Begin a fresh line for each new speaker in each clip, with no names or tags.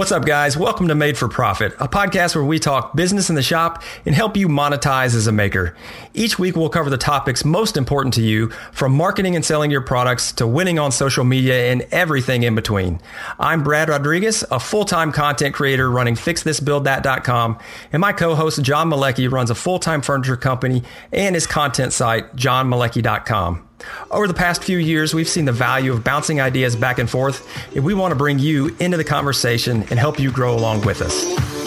What's up, guys? Welcome to Made for Profit, a podcast where we talk business in the shop and help you monetize as a maker. Each week, we'll cover the topics most important to you, from marketing and selling your products to winning on social media and everything in between. I'm Brad Rodriguez, a full time content creator running FixThisBuildThat.com, and my co host, John Malecki, runs a full time furniture company and his content site, johnmalecki.com. Over the past few years, we've seen the value of bouncing ideas back and forth, and we want to bring you into the conversation and help you grow along with us.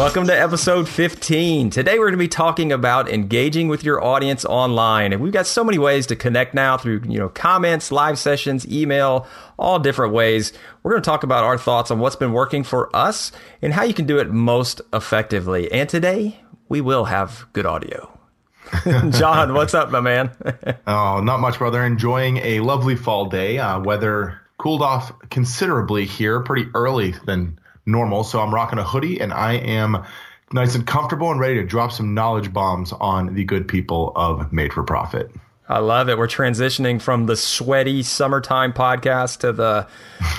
Welcome to episode 15. Today we're going to be talking about engaging with your audience online. And we've got so many ways to connect now through, you know, comments, live sessions, email, all different ways. We're going to talk about our thoughts on what's been working for us and how you can do it most effectively. And today we will have good audio. John, what's up, my man?
oh, not much, brother. Enjoying a lovely fall day. Uh, weather cooled off considerably here, pretty early than normal. So I'm rocking a hoodie and I am nice and comfortable and ready to drop some knowledge bombs on the good people of Made for Profit.
I love it. We're transitioning from the sweaty summertime podcast to the,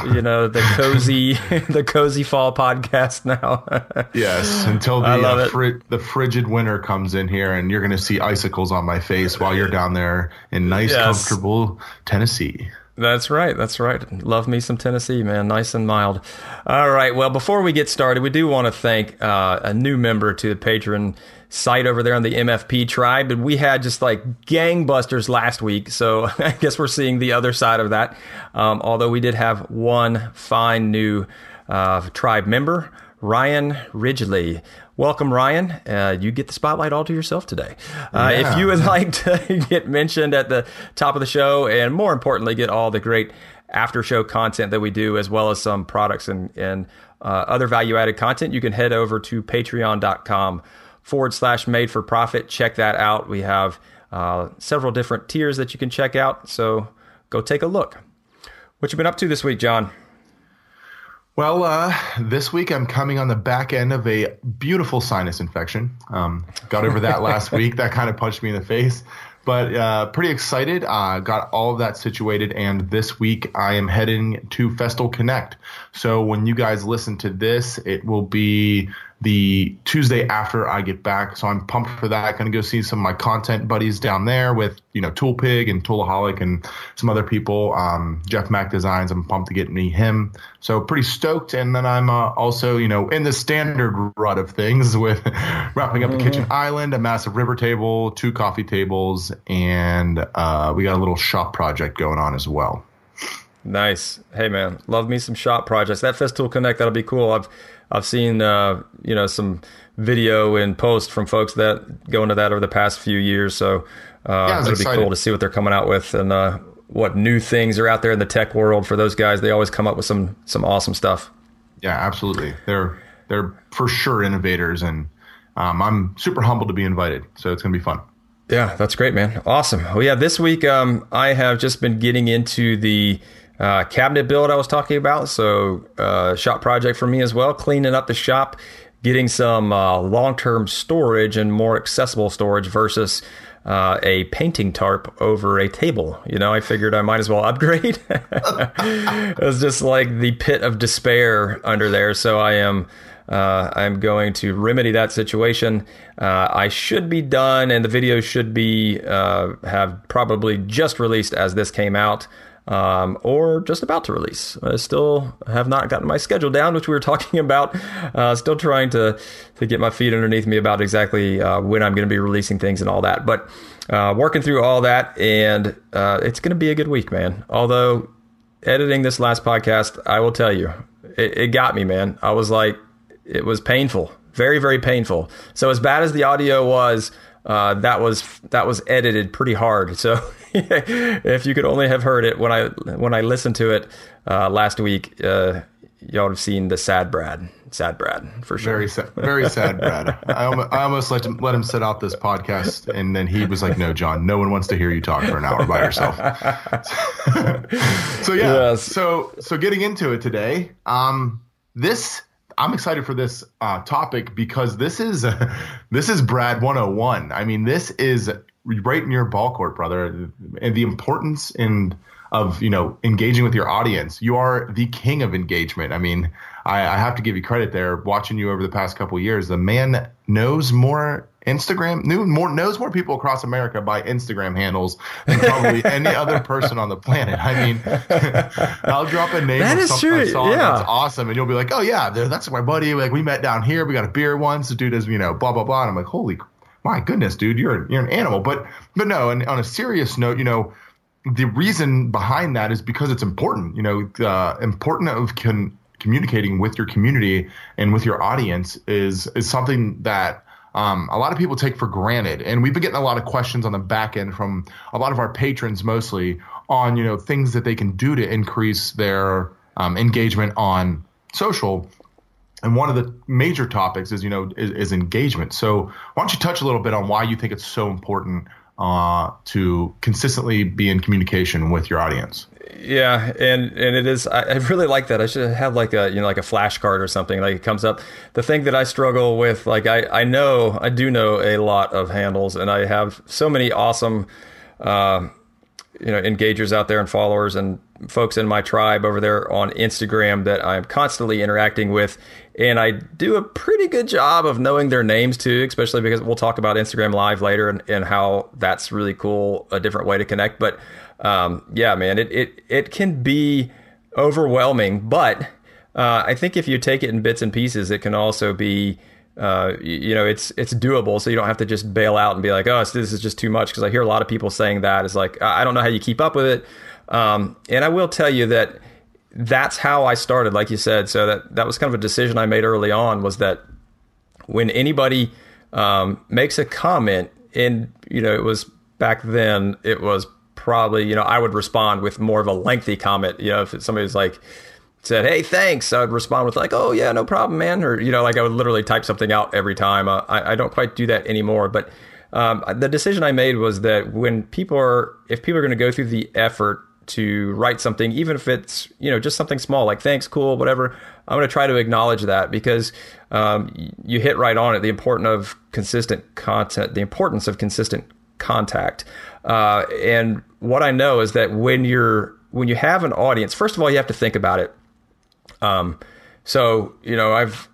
you know, the cozy, the cozy fall podcast now.
yes, until the uh, fri- the frigid winter comes in here, and you're going to see icicles on my face while you're down there in nice, yes. comfortable Tennessee.
That's right. That's right. Love me some Tennessee, man. Nice and mild. All right. Well, before we get started, we do want to thank uh, a new member to the Patreon site over there on the MFP tribe. And we had just like gangbusters last week. So I guess we're seeing the other side of that. Um, although we did have one fine new uh, tribe member, Ryan Ridgely. Welcome, Ryan. Uh, you get the spotlight all to yourself today. Uh, yeah. If you would like to get mentioned at the top of the show, and more importantly, get all the great after show content that we do, as well as some products and, and uh, other value added content, you can head over to patreon.com forward slash made for profit. Check that out. We have uh, several different tiers that you can check out. So go take a look. What you been up to this week, John?
Well, uh, this week I'm coming on the back end of a beautiful sinus infection. Um, got over that last week. That kind of punched me in the face, but uh, pretty excited. Uh, got all of that situated, and this week I am heading to Festool Connect. So when you guys listen to this, it will be the Tuesday after I get back. So I'm pumped for that. Going to go see some of my content buddies down there with, you know, Toolpig and Toolaholic and some other people. Um, Jeff Mack Designs, I'm pumped to get me him. So pretty stoked. And then I'm uh, also, you know, in the standard rut of things with wrapping up mm-hmm. the kitchen island, a massive river table, two coffee tables, and uh, we got a little shop project going on as well.
Nice. Hey man, love me some shop projects. That Festool Connect, that'll be cool. I've I've seen uh, you know some video and post from folks that go into that over the past few years. So uh, yeah, it'll be cool to see what they're coming out with and uh, what new things are out there in the tech world for those guys. They always come up with some some awesome stuff.
Yeah, absolutely. They're they're for sure innovators, and um, I'm super humbled to be invited. So it's gonna be fun.
Yeah, that's great, man. Awesome. Well, yeah, this week um, I have just been getting into the uh, cabinet build I was talking about. So, uh, shop project for me as well, cleaning up the shop, getting some uh, long term storage and more accessible storage versus uh, a painting tarp over a table. You know, I figured I might as well upgrade. it was just like the pit of despair under there. So I am. Uh, I'm going to remedy that situation. Uh, I should be done, and the video should be uh, have probably just released as this came out um, or just about to release. I still have not gotten my schedule down, which we were talking about. Uh, still trying to to get my feet underneath me about exactly uh, when I'm going to be releasing things and all that. But uh, working through all that, and uh, it's going to be a good week, man. Although editing this last podcast, I will tell you, it, it got me, man. I was like, it was painful, very very painful. So as bad as the audio was. Uh, that was that was edited pretty hard. So if you could only have heard it when I when I listened to it uh, last week, uh, y'all have seen the sad Brad, sad Brad for sure.
Very sad, very sad Brad. I almost, I almost let him let him sit out this podcast, and then he was like, "No, John, no one wants to hear you talk for an hour by yourself." so yeah, yes. so so getting into it today, um, this I'm excited for this uh, topic because this is uh, this is Brad 101. I mean, this is right in your ball court, brother. And the importance in of you know engaging with your audience. You are the king of engagement. I mean, I, I have to give you credit there. Watching you over the past couple years, the man knows more Instagram knew more knows more people across America by Instagram handles than probably any other person on the planet. I mean, I'll drop a name
that
of
is true.
I saw
yeah.
that's awesome, and you'll be like, "Oh yeah, that's my buddy. Like we met down here. We got a beer once. The dude is you know blah blah blah." And I'm like, "Holy, my goodness, dude, you're you're an animal." But but no, and on a serious note, you know, the reason behind that is because it's important. You know, the important of communicating with your community and with your audience is is something that um, a lot of people take for granted. And we've been getting a lot of questions on the back end from a lot of our patrons, mostly on you know things that they can do to increase their um, engagement on social. And one of the major topics is you know is, is, engagement. So why don't you touch a little bit on why you think it's so important uh, to consistently be in communication with your audience?
Yeah, and and it is. I, I, really like that. I should have like a you know like a flashcard or something. Like it comes up. The thing that I struggle with, like I I know I do know a lot of handles, and I have so many awesome, uh, you know, engagers out there and followers and folks in my tribe over there on Instagram that I'm constantly interacting with, and I do a pretty good job of knowing their names too. Especially because we'll talk about Instagram Live later and, and how that's really cool, a different way to connect, but um, yeah, man, it, it, it can be overwhelming, but uh, I think if you take it in bits and pieces, it can also be, uh, you know, it's it's doable. So you don't have to just bail out and be like, oh, this is just too much. Because I hear a lot of people saying that. It's like I don't know how you keep up with it. Um, and I will tell you that that's how I started, like you said. So that that was kind of a decision I made early on. Was that when anybody um, makes a comment, and you know, it was back then, it was probably, you know, I would respond with more of a lengthy comment. You know, if somebody's like said, "Hey, thanks," I would respond with like, "Oh yeah, no problem, man," or you know, like I would literally type something out every time. Uh, I, I don't quite do that anymore, but um, the decision I made was that when people are, if people are going to go through the effort to write something, even if it's you know just something small like "thanks," "cool," whatever, I'm going to try to acknowledge that because um, you hit right on it. The importance of consistent content, the importance of consistent contact. Uh, and what I know is that when you're when you have an audience, first of all, you have to think about it. Um, so you know, I've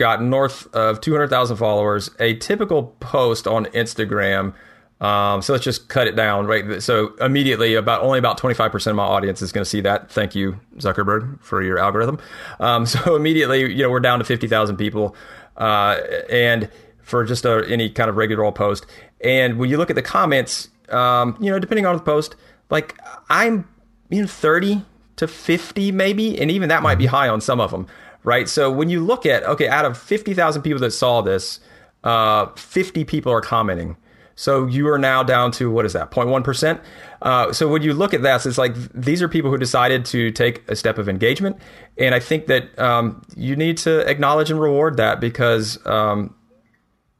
got north of 200,000 followers. A typical post on Instagram. Um, so let's just cut it down, right? So immediately, about only about 25% of my audience is going to see that. Thank you, Zuckerberg, for your algorithm. Um, so immediately, you know, we're down to 50,000 people, uh, and for just a, any kind of regular old post. And when you look at the comments, um, you know, depending on the post, like I'm, you know, 30 to 50 maybe, and even that might be high on some of them, right? So when you look at, okay, out of 50,000 people that saw this, uh, 50 people are commenting. So you are now down to what is that 0.1%? Uh, so when you look at that, it's like these are people who decided to take a step of engagement. And I think that um, you need to acknowledge and reward that because um,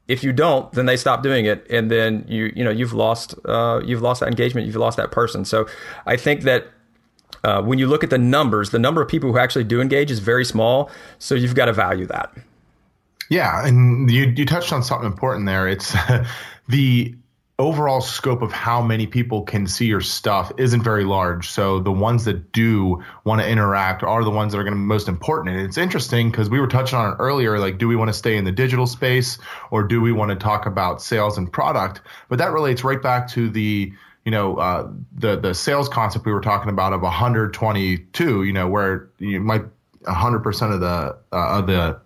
if you don't, then they stop doing it, and then you you know you've lost uh, you've lost that engagement, you've lost that person. So I think that. Uh, when you look at the numbers, the number of people who actually do engage is very small. So you've got to value that.
Yeah, and you you touched on something important there. It's the overall scope of how many people can see your stuff isn't very large. So the ones that do want to interact are the ones that are going to be most important. And it's interesting because we were touching on it earlier. Like, do we want to stay in the digital space or do we want to talk about sales and product? But that relates right back to the you know uh, the the sales concept we were talking about of 122. You know where you might 100% of the uh, of the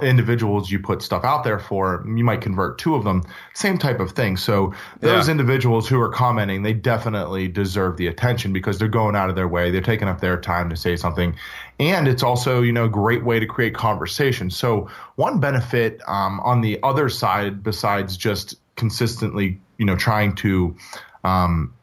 individuals you put stuff out there for, you might convert two of them. Same type of thing. So those yeah. individuals who are commenting, they definitely deserve the attention because they're going out of their way. They're taking up their time to say something, and it's also you know a great way to create conversation. So one benefit um, on the other side, besides just consistently you know trying to um,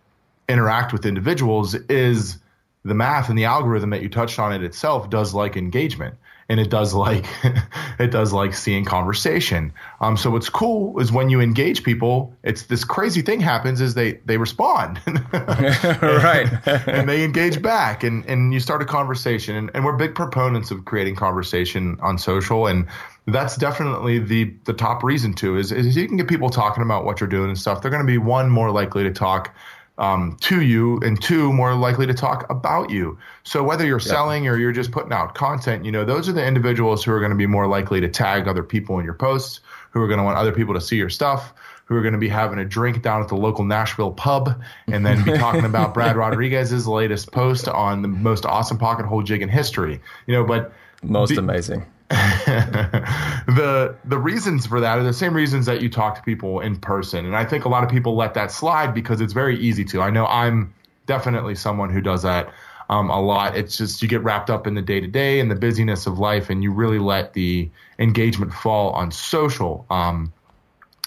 interact with individuals, is the math and the algorithm that you touched on it itself does like engagement. and it does like it does like seeing conversation. Um, so what's cool is when you engage people, it's this crazy thing happens is they they respond,
right,
and they engage back, and and you start a conversation, and, and we're big proponents of creating conversation on social, and that's definitely the the top reason too is is you can get people talking about what you're doing and stuff. They're going to be one more likely to talk um, to you, and two, more likely to talk about you. So whether you're selling or you're just putting out content, you know, those are the individuals who are going to be more likely to tag other people in your posts, who are going to want other people to see your stuff, who are going to be having a drink down at the local Nashville pub, and then be talking about Brad Rodriguez's latest post on the most awesome pocket hole jig in history. You know, but
most the, amazing.
the the reasons for that are the same reasons that you talk to people in person, and I think a lot of people let that slide because it's very easy to. I know I'm definitely someone who does that um, a lot. It's just you get wrapped up in the day to day and the busyness of life, and you really let the engagement fall on social. Um,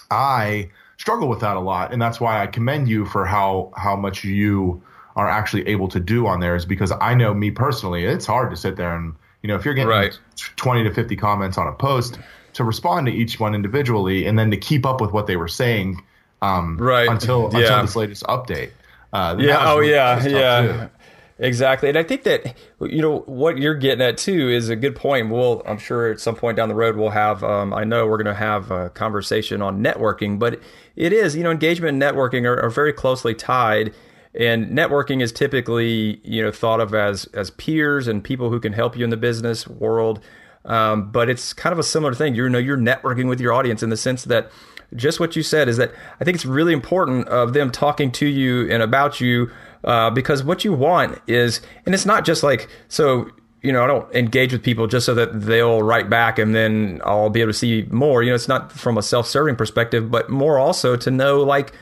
I struggle with that a lot, and that's why I commend you for how how much you are actually able to do on there. Is because I know me personally, it's hard to sit there and you know, if you're getting right. 20 to 50 comments on a post, to respond to each one individually and then to keep up with what they were saying um,
right.
until yeah. until this latest update.
Uh, yeah. Oh, really, yeah. Yeah. Too. Exactly. And I think that, you know, what you're getting at too is a good point. We'll, I'm sure at some point down the road, we'll have, um, I know we're going to have a conversation on networking, but it is, you know, engagement and networking are, are very closely tied and networking is typically you know thought of as as peers and people who can help you in the business world um, but it's kind of a similar thing you know you're networking with your audience in the sense that just what you said is that i think it's really important of them talking to you and about you uh, because what you want is and it's not just like so you know, I don't engage with people just so that they'll write back and then I'll be able to see more. You know, it's not from a self-serving perspective, but more also to know like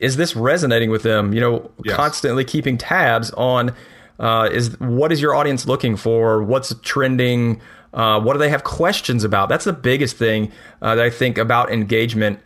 is this resonating with them? You know, yes. constantly keeping tabs on uh, is what is your audience looking for? What's trending? Uh, what do they have questions about? That's the biggest thing uh, that I think about engagement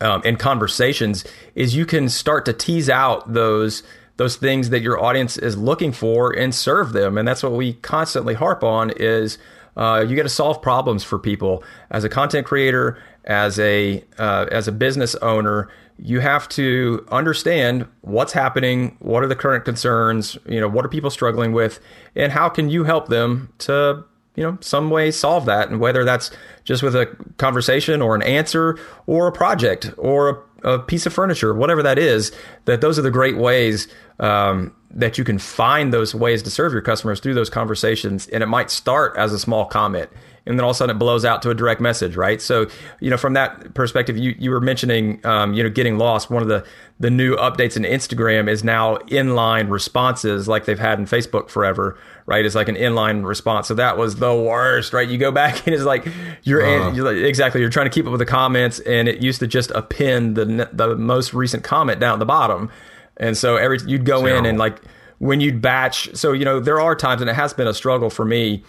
um, and conversations is you can start to tease out those those things that your audience is looking for and serve them, and that's what we constantly harp on is. Uh, you got to solve problems for people as a content creator, as a uh, as a business owner you have to understand what's happening, what are the current concerns, you know, what are people struggling with, and how can you help them to, you know, some way solve that. And whether that's just with a conversation or an answer or a project or a, a piece of furniture, whatever that is, that those are the great ways um, that you can find those ways to serve your customers through those conversations. And it might start as a small comment and then all of a sudden it blows out to a direct message, right? So, you know, from that perspective, you, you were mentioning, um, you know, getting lost. One of the, the new updates in Instagram is now inline responses like they've had in Facebook forever, right? It's like an inline response. So that was the worst, right? You go back and it's like you're, uh. you're like, exactly you're trying to keep up with the comments, and it used to just append the the most recent comment down at the bottom, and so every you'd go Terrible. in and like when you'd batch. So you know there are times, and it has been a struggle for me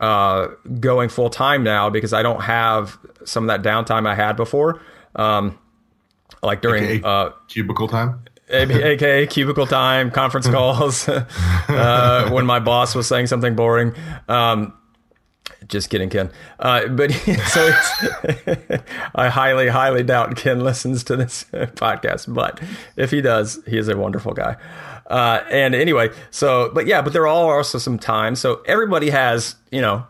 uh, going full time now because I don't have some of that downtime I had before. Um, like during AKA uh,
cubicle time.
aka cubicle time, conference calls, uh, when my boss was saying something boring. Um, just kidding, Ken. Uh, but so I highly, highly doubt Ken listens to this podcast. But if he does, he is a wonderful guy. Uh, and anyway, so, but yeah, but there are also some times. So everybody has, you know,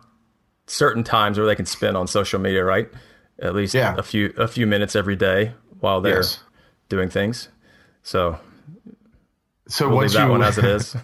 certain times where they can spend on social media, right? At least yeah. a few a few minutes every day while they're yes. doing things. So,
so we'll once leave that
you, one as it is.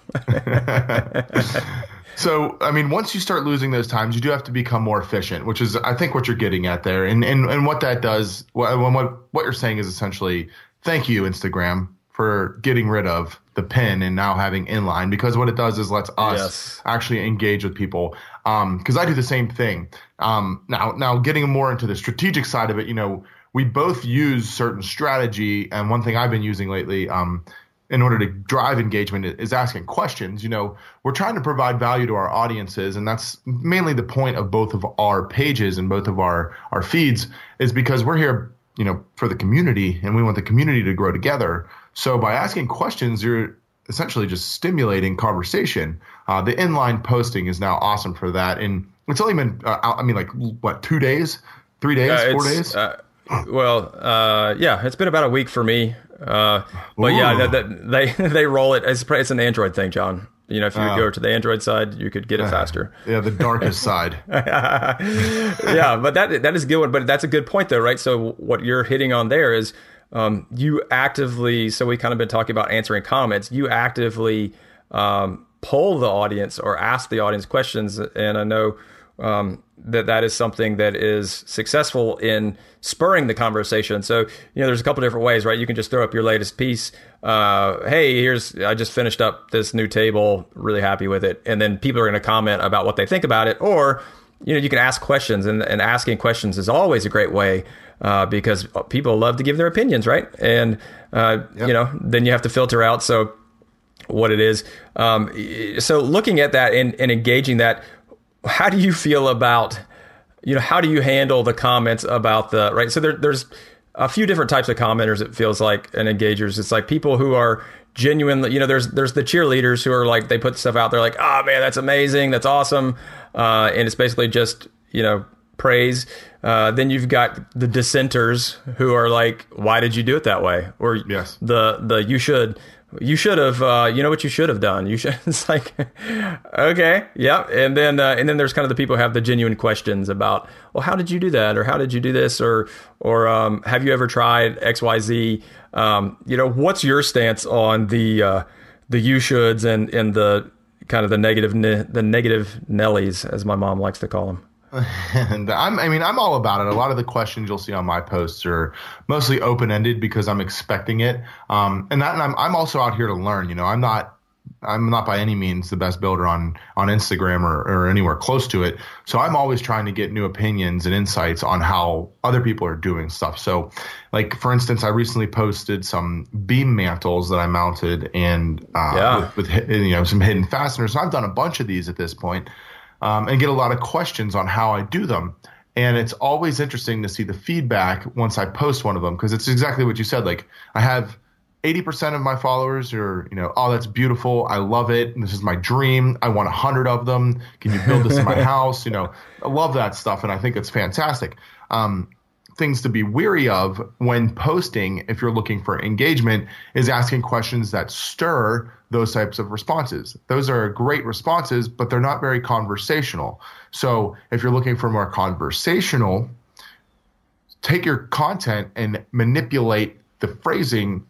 So, I mean, once you start losing those times, you do have to become more efficient, which is, I think, what you're getting at there. And and and what that does, what what what you're saying is essentially, thank you, Instagram, for getting rid of the pin and now having inline because what it does is lets us yes. actually engage with people. Because um, I do the same thing. Um, now, now getting more into the strategic side of it, you know, we both use certain strategy, and one thing I've been using lately, um, in order to drive engagement, is asking questions. You know, we're trying to provide value to our audiences, and that's mainly the point of both of our pages and both of our our feeds, is because we're here, you know, for the community, and we want the community to grow together. So by asking questions, you're essentially just stimulating conversation. Uh, the inline posting is now awesome for that. And it's only been uh, I mean like what two days, three days,
Uh,
four days.
Uh, well, uh, yeah, it's been about a week for me. Uh, but yeah, that, that, they they roll it. It's it's an Android thing, John. You know, if you
Oh.
go to the Android side, you could get it faster.
yeah, the darkest side.
yeah, but that that is a good one. But that's a good point, though, right? So what you're hitting on there is um, you actively. So we kind of been talking about answering comments. You actively um, poll the audience or ask the audience questions, and I know um, that that is something that is successful in spurring the conversation. So you know, there's a couple different ways, right? You can just throw up your latest piece. Uh, hey, here's I just finished up this new table. Really happy with it, and then people are going to comment about what they think about it, or you know, you can ask questions, and, and asking questions is always a great way uh, because people love to give their opinions, right? And uh, you know, then you have to filter out so what it is. Um, so looking at that and, and engaging that, how do you feel about, you know, how do you handle the comments about the right? So there, there's a few different types of commenters. It feels like and engagers. It's like people who are genuinely, you know, there's there's the cheerleaders who are like they put stuff out there like, oh man, that's amazing, that's awesome, uh, and it's basically just you know praise. Uh, then you've got the dissenters who are like, why did you do it that way? Or
Yes.
the the you should you should have uh, you know what you should have done? You should it's like okay yeah and then uh, and then there's kind of the people who have the genuine questions about well how did you do that? Or how did you do this? Or or um, have you ever tried xyz um, you know what's your stance on the uh, the you shoulds and and the kind of the negative ne- the negative nellies as my mom likes to call them
and I'm, I mean, I'm all about it. A lot of the questions you'll see on my posts are mostly open ended because I'm expecting it. Um, and that, and I'm, I'm also out here to learn. You know, I'm not, I'm not by any means the best builder on on Instagram or, or anywhere close to it. So I'm always trying to get new opinions and insights on how other people are doing stuff. So, like for instance, I recently posted some beam mantles that I mounted and uh,
Yeah.
with, with you know some hidden fasteners. And I've done a bunch of these at this point um, and get a lot of questions on how I do them. And it's always interesting to see the feedback once I post one of them because it's exactly what you said. Like I have 80% of my followers are, you know, oh, that's beautiful. I love it. This is my dream. I want a hundred of them. Can you build this in my house? You know, I love that stuff. And I think it's fantastic. Um, things to be weary of when posting if you're looking for engagement is asking questions that stir those types of responses those are great responses but they're not very conversational so if you're looking for more conversational take your content and manipulate the phrasing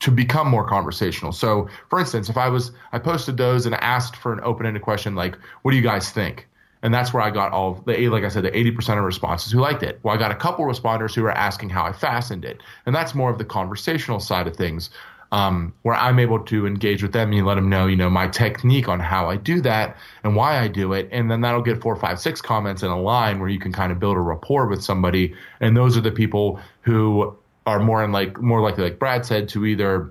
to become more conversational. So, for instance, if I was I posted those and asked for an open-ended question like, "What do you guys think?" And that's where I got all the like I said, the eighty percent of responses who liked it. Well, I got a couple of responders who were asking how I fastened it, and that's more of the conversational side of things, um, where I'm able to engage with them and let them know, you know, my technique on how I do that and why I do it, and then that'll get four, five, six comments in a line where you can kind of build a rapport with somebody, and those are the people who are more in like more likely, like Brad said, to either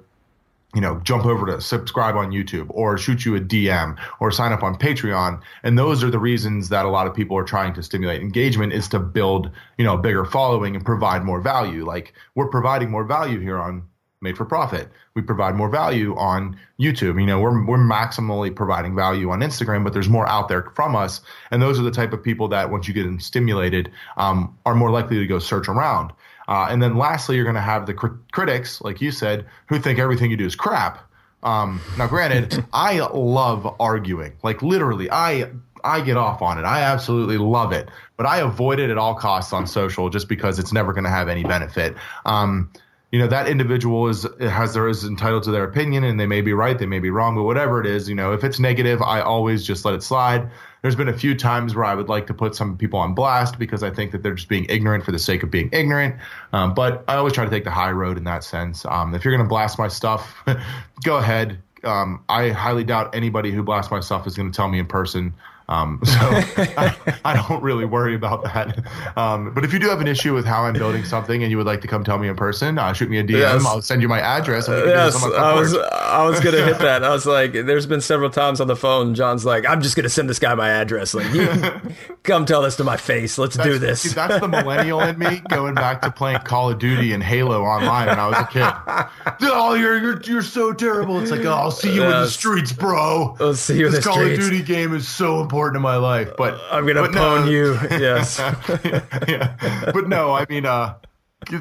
you know, jump over to subscribe on YouTube or shoot you a DM or sign up on Patreon. And those are the reasons that a lot of people are trying to stimulate engagement is to build, you know, a bigger following and provide more value. Like we're providing more value here on Made for Profit. We provide more value on YouTube. You know, we're we're maximally providing value on Instagram, but there's more out there from us. And those are the type of people that once you get them stimulated, um, are more likely to go search around. Uh, and then lastly, you're going to have the cr- critics, like you said, who think everything you do is crap. Um, now, granted, I love arguing. Like literally, I I get off on it. I absolutely love it, but I avoid it at all costs on social just because it's never going to have any benefit. Um, you know that individual is has their is entitled to their opinion, and they may be right, they may be wrong, but whatever it is, you know, if it's negative, I always just let it slide. There's been a few times where I would like to put some people on blast because I think that they're just being ignorant for the sake of being ignorant. Um, but I always try to take the high road in that sense. Um, if you're going to blast my stuff, go ahead. Um, I highly doubt anybody who blasts my stuff is going to tell me in person. Um, so I, I, don't really worry about that. Um, but if you do have an issue with how I'm building something and you would like to come tell me in person, uh, shoot me a DM.
Yes.
I'll send you my address. And we can
Yes, I was. I was gonna hit that. I was like, there's been several times on the phone. John's like, I'm just gonna send this guy my address. Like, come tell this to my face. Let's do this.
see, that's the millennial in me going back to playing Call of Duty and Halo online when I was a kid. Oh, you're you're, you're so terrible. It's like, oh, I'll see you in the streets, bro.
I'll see you in
this
the
Call
streets.
of Duty game is so important important in my life, but
I'm gonna
but
pwn you. Yes.
yeah. But no, I mean, uh,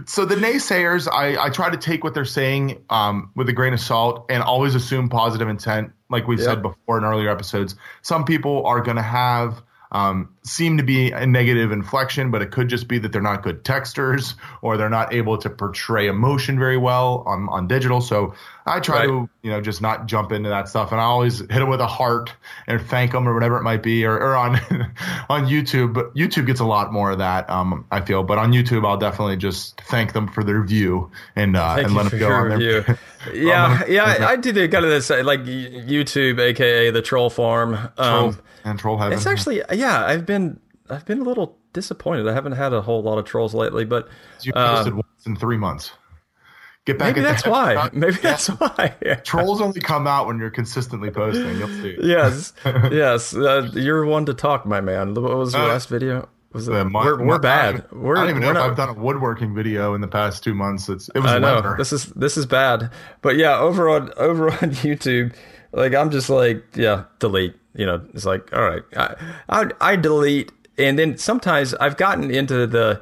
so the naysayers, I, I try to take what they're saying um, with a grain of salt and always assume positive intent. Like we
Yep.
said before in earlier episodes, some people are going to have um, seem to be a negative inflection, but it could just be that they're not good texters or they're not able to portray emotion very well on, on digital. So I try
Right.
to, you know, just not jump into that stuff. And I always hit them with a heart and thank them or whatever it might be or, or on, on YouTube. But YouTube gets a lot more of that, um, I feel. But on YouTube, I'll definitely just thank them for their view and, uh,
Thank
and let them go on their.
Yeah, yeah, I, I do the kind of this like YouTube, aka the troll farm. Um,
troll, and troll heaven.
It's actually yeah. I've been I've been a little disappointed. I haven't had a whole lot of trolls lately, but
you posted once in three months. Get back
maybe that's
that.
why. Maybe that's why.
Trolls only come out when you're consistently posting. You'll see.
yes, yes. Uh, you're one to talk, my man. What was your
Uh,
last video? Was it?
My-
we're we're bad.
I,
We're,
I don't even know if
not-
I've done a woodworking video in the past two months. It's it was
I know this is this is bad, but yeah, over on over on YouTube, like I'm just like yeah, delete. You know, it's like all right, I I, I delete, and then sometimes I've gotten into the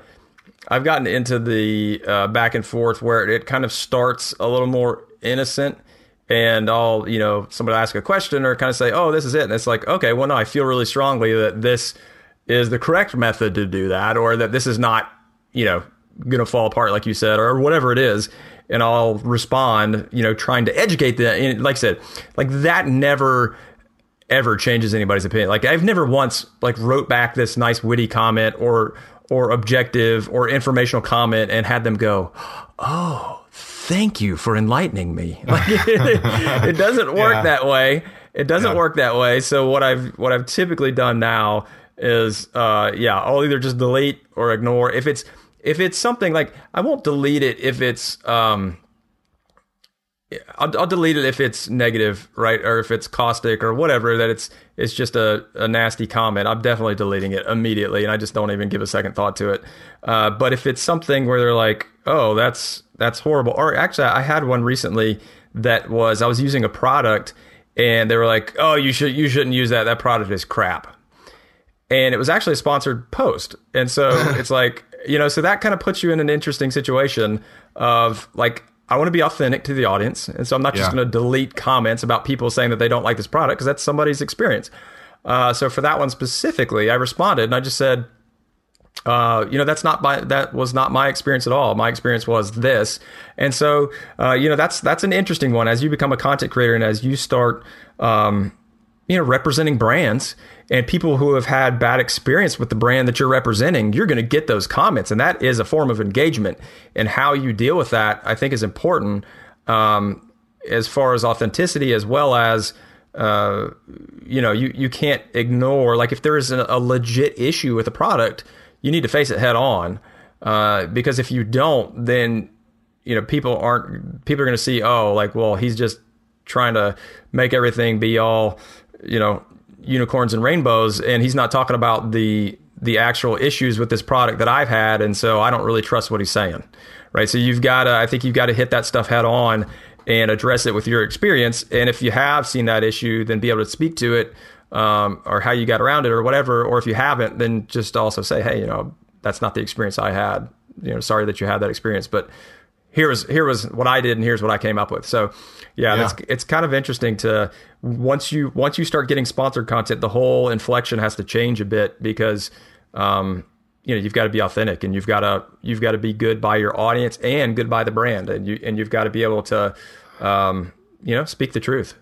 I've gotten into the uh, back and forth where it kind of starts a little more innocent. And I'll, you know, somebody ask a question or kind of say, "Oh, this is it," and it's like, okay, well, no, I feel really strongly that this is the correct method to do that, or that this is not, you know, going to fall apart, like you said, or whatever it is. And I'll respond, you know, trying to educate them. And like I said, like that never ever changes anybody's opinion. Like I've never once like wrote back this nice witty comment or or objective or informational comment and had them go, "Oh, thank you for enlightening me." Like it, doesn't work
Yeah.
that way. It doesn't
Yeah.
work that way. So what I've what I've typically done now is uh yeah, I'll either just delete or ignore. If it's if it's something like I won't delete it if it's um I'll, I'll delete it if it's negative, right, or if it's caustic or whatever. That it's it's just a, a nasty comment. I'm definitely deleting it immediately, and I just don't even give a second thought to it. Uh, but if it's something where they're like, "Oh, that's that's horrible," or actually, I had one recently that was I was using a product, and they were like, "Oh, you should you shouldn't use that. That product is crap." and it was actually a sponsored post. And so it's like, you know, so that kind of puts you in an interesting situation of like, I want to be authentic to the audience. And so I'm not just
Yeah.
going to delete comments about people saying that they don't like this product because that's somebody's experience. Uh, so for that one specifically, I responded and I just said, uh, you know, that's not my that was not my experience at all. My experience was this, and so uh, you know, that's that's an interesting one as you become a content creator and as you start, um, you know, representing brands and people who have had bad experience with the brand that you're representing, you're going to get those comments, and that is a form of engagement. And how you deal with that, I think, is important um, as far as authenticity as well as uh, you know you you can't ignore like if there is a, a legit issue with a product, you need to face it head on uh, because if you don't, then you know people aren't people are going to see oh like well he's just trying to make everything be all you know unicorns and rainbows and he's not talking about the the actual issues with this product that I've had and so I don't really trust what he's saying right? So you've got to I think you've got to hit that stuff head on and address it with your experience and if you have seen that issue then be able to speak to it um, or how you got around it or whatever or if you haven't then just also say hey you know that's not the experience I had. You know sorry that you had that experience but here was here was what I did and here's what I came up with. So yeah,
Yeah.
That's, it's kind of interesting to once you once you start getting sponsored content, the whole inflection has to change a bit because um, you know you've got to be authentic and you've got to you've got to be good by your audience and good by the brand and you and you've got to be able to um, you know speak the truth.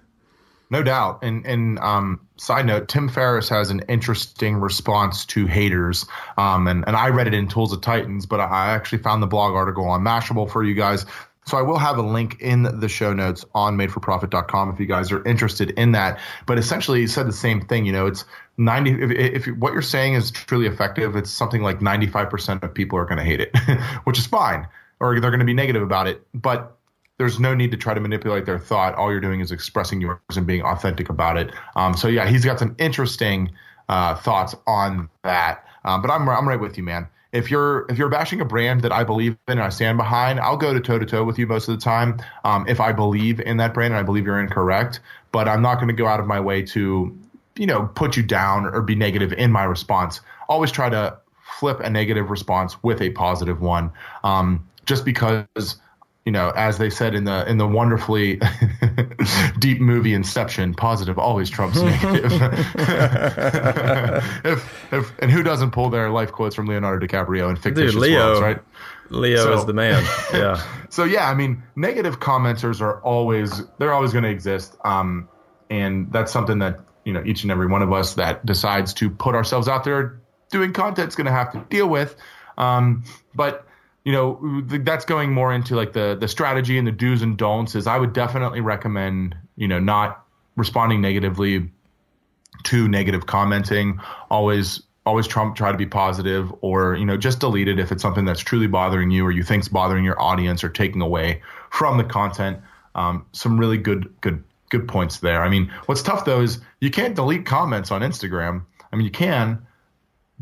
No doubt. And and um, side note, Tim Ferriss has an interesting response to haters. Um, and, and I read it in Tools of Titans, but I actually found the blog article on Mashable for you guys. So I will have a link in the show notes on madeforprofit.com if you guys are interested in that. But essentially, he said the same thing. You know, it's 90. If, if what you're saying is truly effective, it's something like 95% of people are going to hate it, which is fine, or they're going to be negative about it. But there's no need to try to manipulate their thought. All you're doing is expressing yours and being authentic about it. Um, so yeah, he's got some interesting uh, thoughts on that. Um, but I'm I'm right with you, man. If you're if you're bashing a brand that I believe in and I stand behind, I'll go to toe to toe with you most of the time. Um, if I believe in that brand and I believe you're incorrect, but I'm not going to go out of my way to you know, put you down or be negative in my response. Always try to flip a negative response with a positive one. Um, just because you know, as they said in the in the wonderfully deep movie Inception, positive always trumps negative. if, if, and who doesn't pull their life quotes from Leonardo DiCaprio in fictitious
Dude, Leo,
worlds, right?
Leo so, is the man. Yeah.
so yeah, I mean, negative commenters are always they're always going to exist, um, and that's something that you know each and every one of us that decides to put ourselves out there doing content is going to have to deal with. Um, but you know that's going more into like the the strategy and the do's and don'ts is i would definitely recommend you know not responding negatively to negative commenting. Always always trump try to be positive or you know just delete it if it's something that's truly bothering you or you think's bothering your audience or taking away from the content. Um, some really good good good points there. I mean what's tough though is you can't delete comments on instagram. I mean you can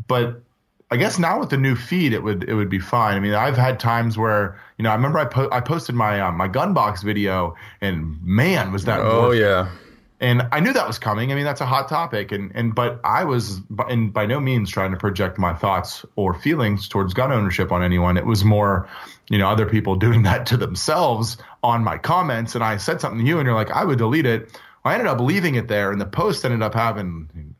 but I guess now with the new feed, it would it would be fine. I mean, I've had times where you know I remember I po- I posted my uh, my gun box video, and man, was that
oh yeah.
And I knew that was coming. I mean, that's a hot topic, and and but I was in by no means trying to project my thoughts or feelings towards gun ownership on anyone. It was more, you know, other people doing that to themselves on my comments. And I said something to you, and you're like, I would delete it. I ended up leaving it there, and the post ended up having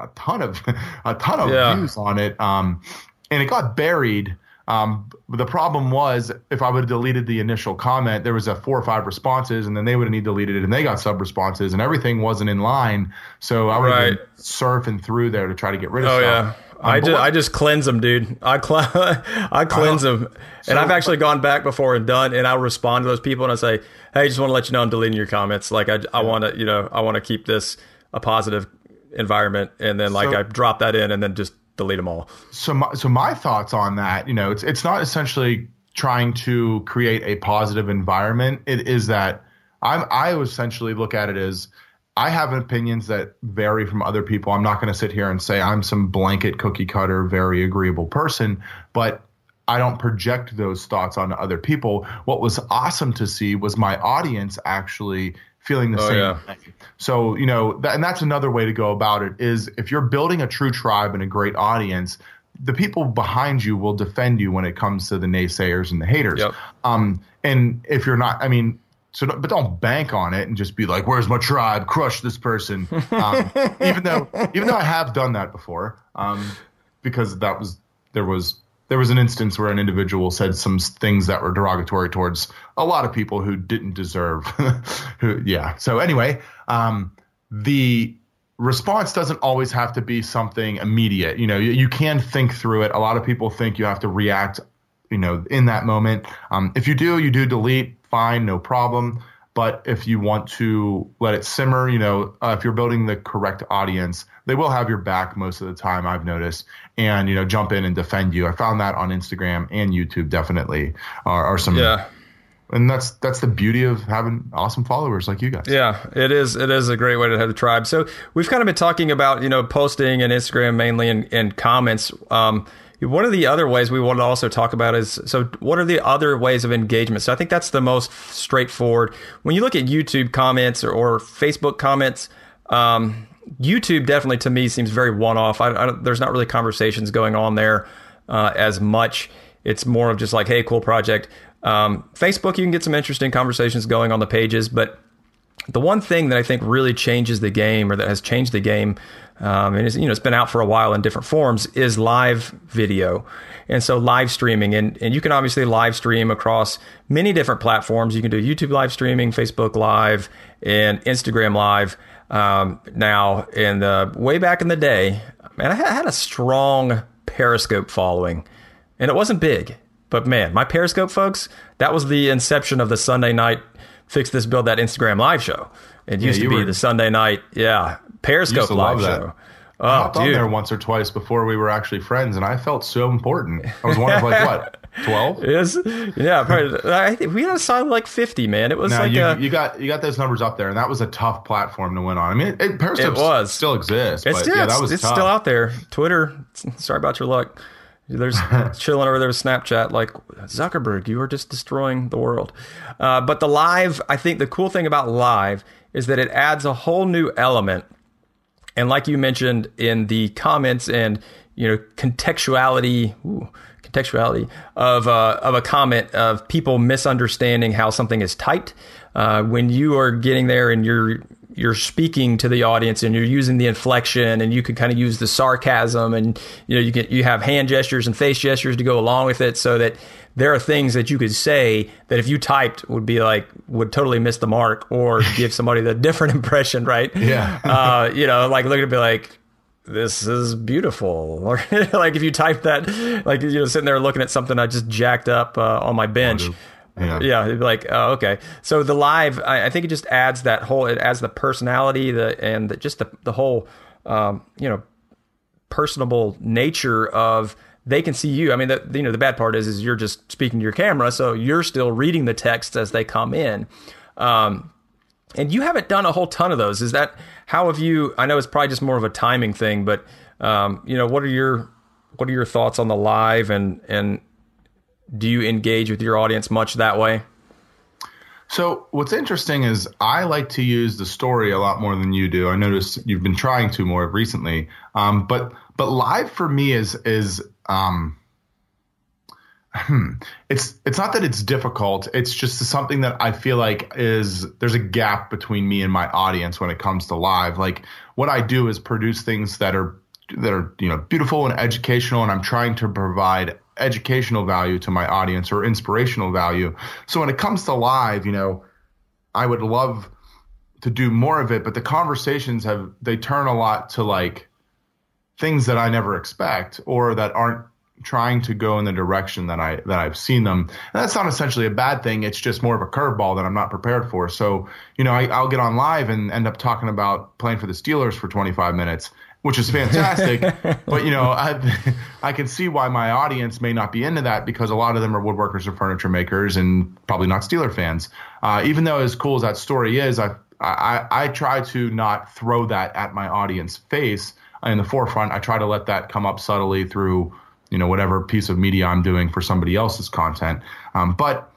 a ton of a ton of yeah. views on it, um, and it got buried. Um, the problem was if I would have deleted the initial comment, there was a four or five responses, and then they would have need deleted it, and they got sub responses, and everything wasn't in line. So I would right. have been surfing through there to try to get rid of. Oh stuff.
yeah. Um, I just what, I just cleanse them, dude. I cl- I cleanse them, so, and I've actually gone back before and done, and I'll respond to those people and I say, "Hey, I just want to let you know I'm deleting your comments. Like I, I want to, you know, I want to keep this a positive environment, and then like so, I drop that in, and then just delete them all.
So my, so my thoughts on that, you know, it's it's not essentially trying to create a positive environment. It is that I'm I essentially look at it as I have opinions that vary from other people. I'm not going to sit here and say I'm some blanket cookie cutter, very agreeable person, but I don't project those thoughts onto other people. What was awesome to see was my audience actually feeling the oh, same yeah. thing. So, you know, that, and that's another way to go about it is if you're building a true tribe and a great audience, the people behind you will defend you when it comes to the naysayers and the haters. Yep. Um, and if you're not, I mean, so, but don't bank on it and just be like, "Where's my tribe? Crush this person." Um, even though, even though I have done that before, um, because that was there was there was an instance where an individual said some things that were derogatory towards a lot of people who didn't deserve. who, yeah. So anyway, um, the response doesn't always have to be something immediate. You know, you, you, can think through it. A lot of people think you have to react, you know, in that moment. Um, if you do, you do delete. Fine, no problem. But if you want to let it simmer, you know, uh, if you're building the correct audience, they will have your back most of the time. I've noticed, and you know, jump in and defend you. I found that on Instagram and YouTube definitely are, are some.
Yeah.
And that's that's the beauty of having awesome followers like you guys.
Yeah, it is. It is a great way to have a tribe. So we've kind of been talking about you know posting and Instagram mainly in, in comments. Um, one of the other ways we want to also talk about is so what are the other ways of engagement? So I think that's the most straightforward. When you look at YouTube comments or, or Facebook comments, um, YouTube definitely to me seems very one off. there's not really conversations going on there uh, as much. It's more of just like, hey, cool project. Um, Facebook, you can get some interesting conversations going on the pages, but the one thing that I think really changes the game, or that has changed the game, um, and it's, you know it's been out for a while in different forms, is live video, and so live streaming, and and you can obviously live stream across many different platforms. You can do YouTube live streaming, Facebook Live, and Instagram Live. Um, now, in the way back in the day, man, I had a strong Periscope following, and it wasn't big, but man, my Periscope folks, that was the inception of the Sunday night fix this build that Instagram live show. It used yeah, to be were, the Sunday night, yeah, Periscope live show.
Oh, I hopped dude. on there once or twice before we were actually friends, and I felt so important. I was one of like what twelve?
Yes, yeah. Probably, I think we had a solid like fifty. Man, it was now, like
you,
a,
you, got you got those numbers up there, and that was a tough platform to win on. I mean, it, Periscope it was still exists.
It's,
still,
yeah, that was it's tough. still out there. Twitter, sorry about your luck. There's chilling over there with Snapchat, like Zuckerberg, you are just destroying the world. Uh, but the live, I think the cool thing about live is that it adds a whole new element and like you mentioned in the comments and you know contextuality ooh, contextuality of uh, of a comment of people misunderstanding how something is typed uh, when you are getting there and you're you're speaking to the audience and you're using the inflection and you can kind of use the sarcasm and you know you get you have hand gestures and face gestures to go along with it so that there are things that you could say that if you typed would be like would totally miss the mark or give somebody the different impression right
Yeah.
uh, you know like look at it be like this is beautiful or like if you type that like you know sitting there looking at something i just jacked up uh, on my bench
Yeah.
yeah, like, oh, okay. So the live, I, I think it just adds that whole, it adds the personality, the and the, just the the whole, um, you know, personable nature of they can see you. I mean, the you know the bad part is is you're just speaking to your camera, so you're still reading the text as they come in. Um, and you haven't done a whole ton of those. Is that how have you? I know it's probably just more of a timing thing, but um, you know, what are your what are your thoughts on the live and and do you engage with your audience much that way?
So what's interesting is I like to use the story a lot more than you do. I noticed you've been trying to more recently, um, but but live for me is is um, hmm, it's it's not that it's difficult. It's just something that I feel like is there's a gap between me and my audience when it comes to live. Like what I do is produce things that are that are you know beautiful and educational, and I'm trying to provide educational value to my audience or inspirational value. So when it comes to live, you know, I would love to do more of it, but the conversations have they turn a lot to like things that I never expect or that aren't trying to go in the direction that I that I've seen them. And that's not essentially a bad thing. It's just more of a curveball that I'm not prepared for. So, you know, I, I'll get on live and end up talking about playing for the Steelers for 25 minutes, which is fantastic. but you know, I I can see why my audience may not be into that because a lot of them are woodworkers or furniture makers and probably not Steeler fans. Uh, even though as cool as that story is, I I, I try to not throw that at my audience face in the forefront. I try to let that come up subtly through, you know, whatever piece of media I'm doing for somebody else's content. Um, but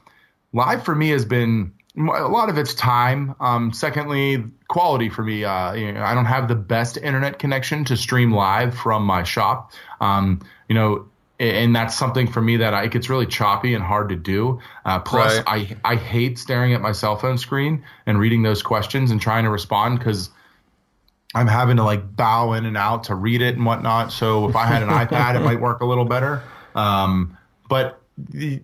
live for me has been a lot of it's time. Um, secondly, quality for me. Uh, you know, I don't have the best internet connection to stream live from my shop. Um, you know, and that's something for me that I, it gets really choppy and hard to do. Uh, plus,
Right.
I I hate staring at my cell phone screen and reading those questions and trying to respond because I'm having to like bow in and out to read it and whatnot. So if I had an iPad, it might work a little better. Um, but the,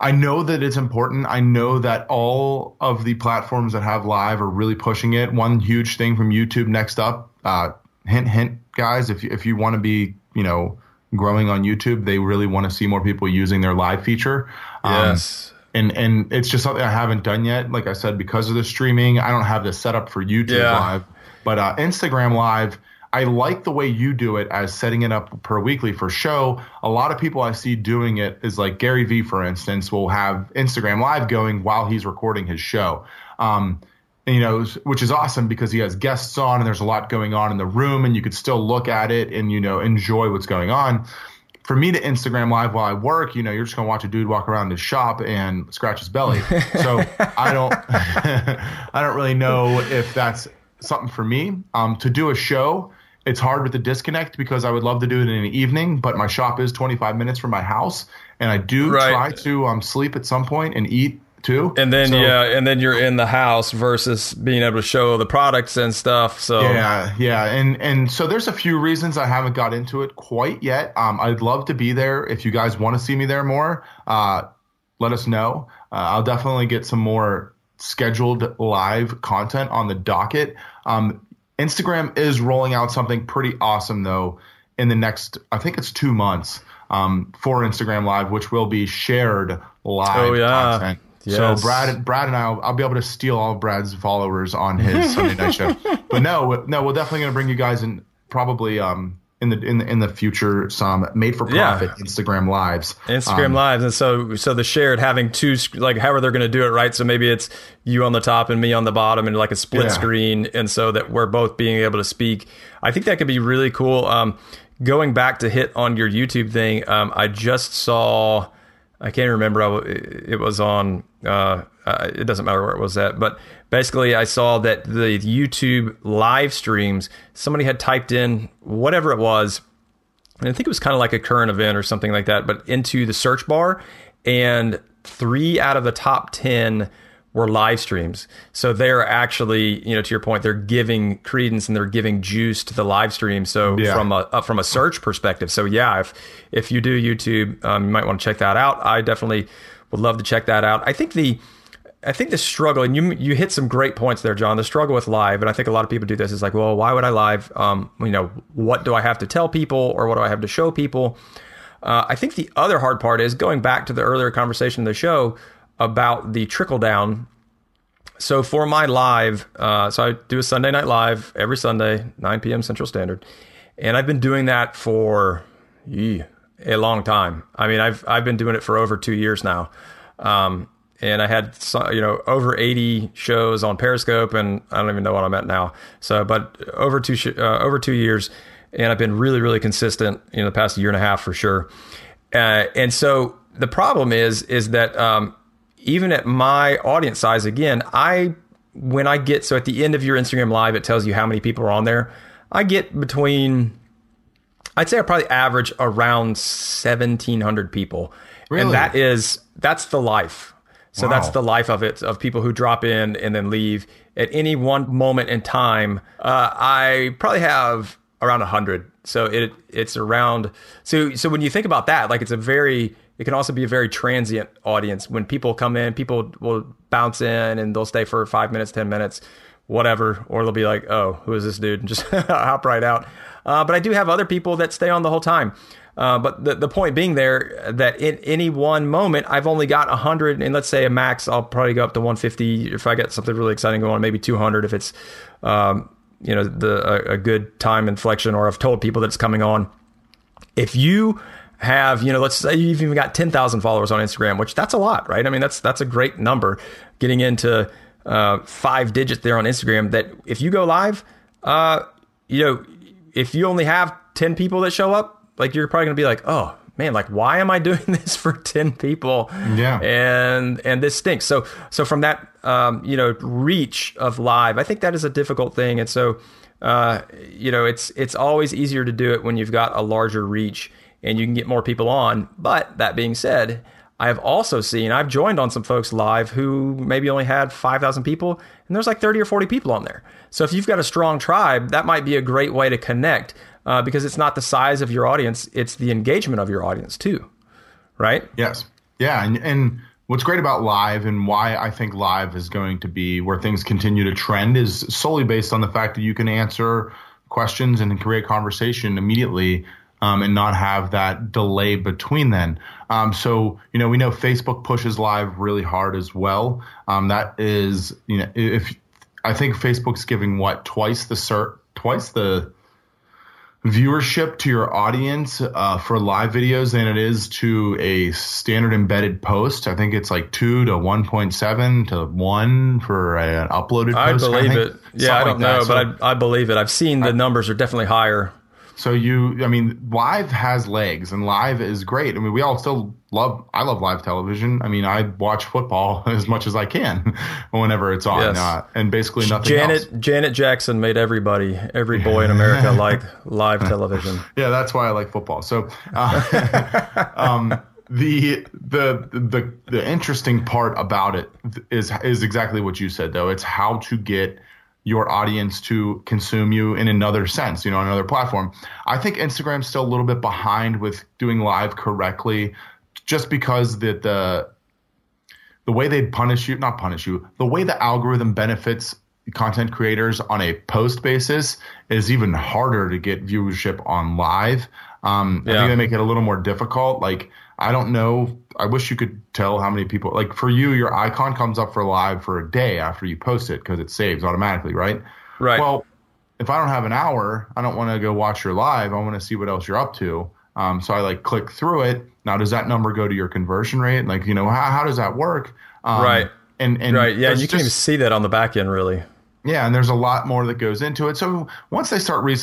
I know that it's important. I know that all of the platforms that have live are really pushing it. One huge thing from YouTube next up, uh, hint, hint, guys, if you, if you want to be, you know, growing on YouTube, they really want to see more people using their live feature. Um,
Yes.
and and it's just something I haven't done yet. Like I said, because of the streaming, I don't have this set up for YouTube
Yeah.
Live. But uh, Instagram Live, I like the way you do it as setting it up per weekly for show. A lot of people I see doing it is like Gary Vee, for instance, will have Instagram Live going while he's recording his show. Um, and, you know, which is awesome because he has guests on and there's a lot going on in the room and you could still look at it and, you know, enjoy what's going on for me to Instagram live while I work, you know, you're just gonna watch a dude walk around his shop and scratch his belly. So I don't, I don't really know if that's something for me. Um, to do a show, it's hard with the disconnect because I would love to do it in the evening, but my shop is 25 minutes from my house, and I do
Right.
try to um, sleep at some point and eat too.
And then
So-
yeah, and then you're in the house versus being able to show the products and stuff. So
Yeah, yeah, and and so there's a few reasons I haven't got into it quite yet. Um, I'd love to be there. If you guys want to see me there more, uh, let us know. Uh, I'll definitely get some more scheduled live content on the docket. Um, Instagram is rolling out something pretty awesome though in the next, I think it's two months um, for Instagram Live, which will be shared live
Oh, yeah.
content.
Yes.
So Brad, Brad and I, will, I'll be able to steal all of Brad's followers on his Sunday night show. But no, no, we're definitely going to bring you guys in probably um, in the in the in the future some made for profit
Yeah.
Instagram lives.
Instagram
Um,
lives, and so so the shared having two like however they're going to do it, right? So maybe it's you on the top and me on the bottom, and like a split
Yeah.
screen, and so that we're both being able to speak. I think that could be really cool. Um, going back to hit on your YouTube thing, um, I just saw I can't remember. I, it was on. Uh, it doesn't matter where it was at, but basically, I saw that the YouTube live streams. Somebody had typed in whatever it was, and I think it was kind of like a current event or something like that, but into the search bar, and three out of the top ten were live streams. So they're actually, you know, to your point, they're giving credence and they're giving juice to the live stream. So yeah. from a uh, from a search perspective, so yeah, if if you do YouTube, um, you might want to check that out. I definitely would love to check that out. I think the I think the struggle, and you you hit some great points there, John. The struggle with live, and I think a lot of people do this is like, well, why would I live? Um, you know, what do I have to tell people, or what do I have to show people? Uh, I think the other hard part is going back to the earlier conversation in the show about the trickle down. So for my live, uh, so I do a Sunday night live every Sunday, 9 p.m. Central Standard, and I've been doing that for a long time. I mean, I've I've been doing it for over two years now, um, and I had you know over 80 shows on Periscope, and I don't even know what I'm at now. So, but over two sh- uh, over two years, and I've been really really consistent in the past year and a half for sure. Uh, and so the problem is is that um, even at my audience size, again, I when I get so at the end of your Instagram live, it tells you how many people are on there. I get between, I'd say I probably average around seventeen hundred people, really? and that is that's the life. So wow. that's the life of it of people who drop in and then leave at any one moment in time. Uh, I probably have around hundred. So it it's around. So so when you think about that, like it's a very it can also be a very transient audience. When people come in, people will bounce in and they'll stay for five minutes, 10 minutes, whatever. Or they'll be like, oh, who is this dude? And just hop right out. Uh, but I do have other people that stay on the whole time. Uh, but the, the point being there that in any one moment, I've only got 100, and let's say a max, I'll probably go up to 150 if I get something really exciting going on, maybe 200 if it's, um, you know, the a, a good time inflection, or I've told people that it's coming on. If you have, you know, let's say you've even got 10,000 followers on Instagram, which that's a lot, right? I mean, that's that's a great number. Getting into uh, five digits there on Instagram. That if you go live, uh, you know, if you only have 10 people that show up, like you're probably gonna be like, oh man, like why am I doing this for 10 people?
Yeah,
and and this stinks. So so from that, um, you know, reach of live, I think that is a difficult thing, and so. Uh, you know, it's it's always easier to do it when you've got a larger reach and you can get more people on. But that being said, I have also seen, I've joined on some folks live who maybe only had 5,000 people, and there's like 30 or 40 people on there. So if you've got a strong tribe, that might be a great way to connect uh, because it's not the size of your audience, it's the engagement of your audience too. Right?
Yes. Yeah. And, and what's great about live and why I think live is going to be where things continue to trend is solely based on the fact that you can answer questions and create conversation immediately um, and not have that delay between then. Um, so, you know, we know Facebook pushes live really hard as well. Um, that is, you know, if I think Facebook's giving what twice the cert, twice the viewership to your audience uh, for live videos than it is to a standard embedded post. I think it's like two to one point seven to one for an uploaded.
I believe it. Yeah, I don't like know, so, but I, I, believe it. I've seen the I, numbers are definitely higher.
So you, I mean, live has legs, and live is great. I mean, we all still love. I love live television. I mean, I watch football as much as I can whenever it's on, yes. uh, and basically nothing
Janet,
else.
Janet Jackson made everybody, every boy in America, like live television.
Yeah, that's why I like football. So, uh, um, the the the the interesting part about it is is exactly what you said, though. It's how to get your audience to consume you in another sense, you know, another platform. I think Instagram's still a little bit behind with doing live correctly, just because the the the way they punish you, not punish you, the way the algorithm benefits content creators on a post basis is even harder to get viewership on live. Um, yeah. I think they make it a little more difficult. Like I don't know. I wish you could tell how many people. Like for you, your icon comes up for live for a day after you post it because it saves automatically, right?
Right.
Well, if I don't have an hour, I don't want to go watch your live. I want to see what else you're up to. Um, so I like click through it. Now, does that number go to your conversion rate? Like, you know, how, how does that work?
Um, right.
And, and
right. Yeah. You can't even see that on the back end, really.
Yeah, and there's a lot more that goes into it. So once they start, re-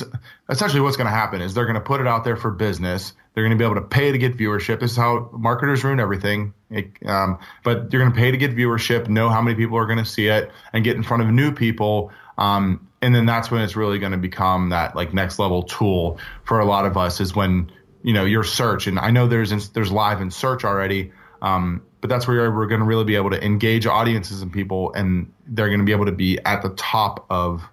essentially, what's going to happen is they're going to put it out there for business. They're going to be able to pay to get viewership. This is how marketers ruin everything. It, um, but you're going to pay to get viewership, know how many people are going to see it, and get in front of new people. Um, and then that's when it's really going to become that like next level tool for a lot of us. Is when you know your search, and I know there's there's live in search already. Um, but that's where we're going to really be able to engage audiences and people, and they're going to be able to be at the top of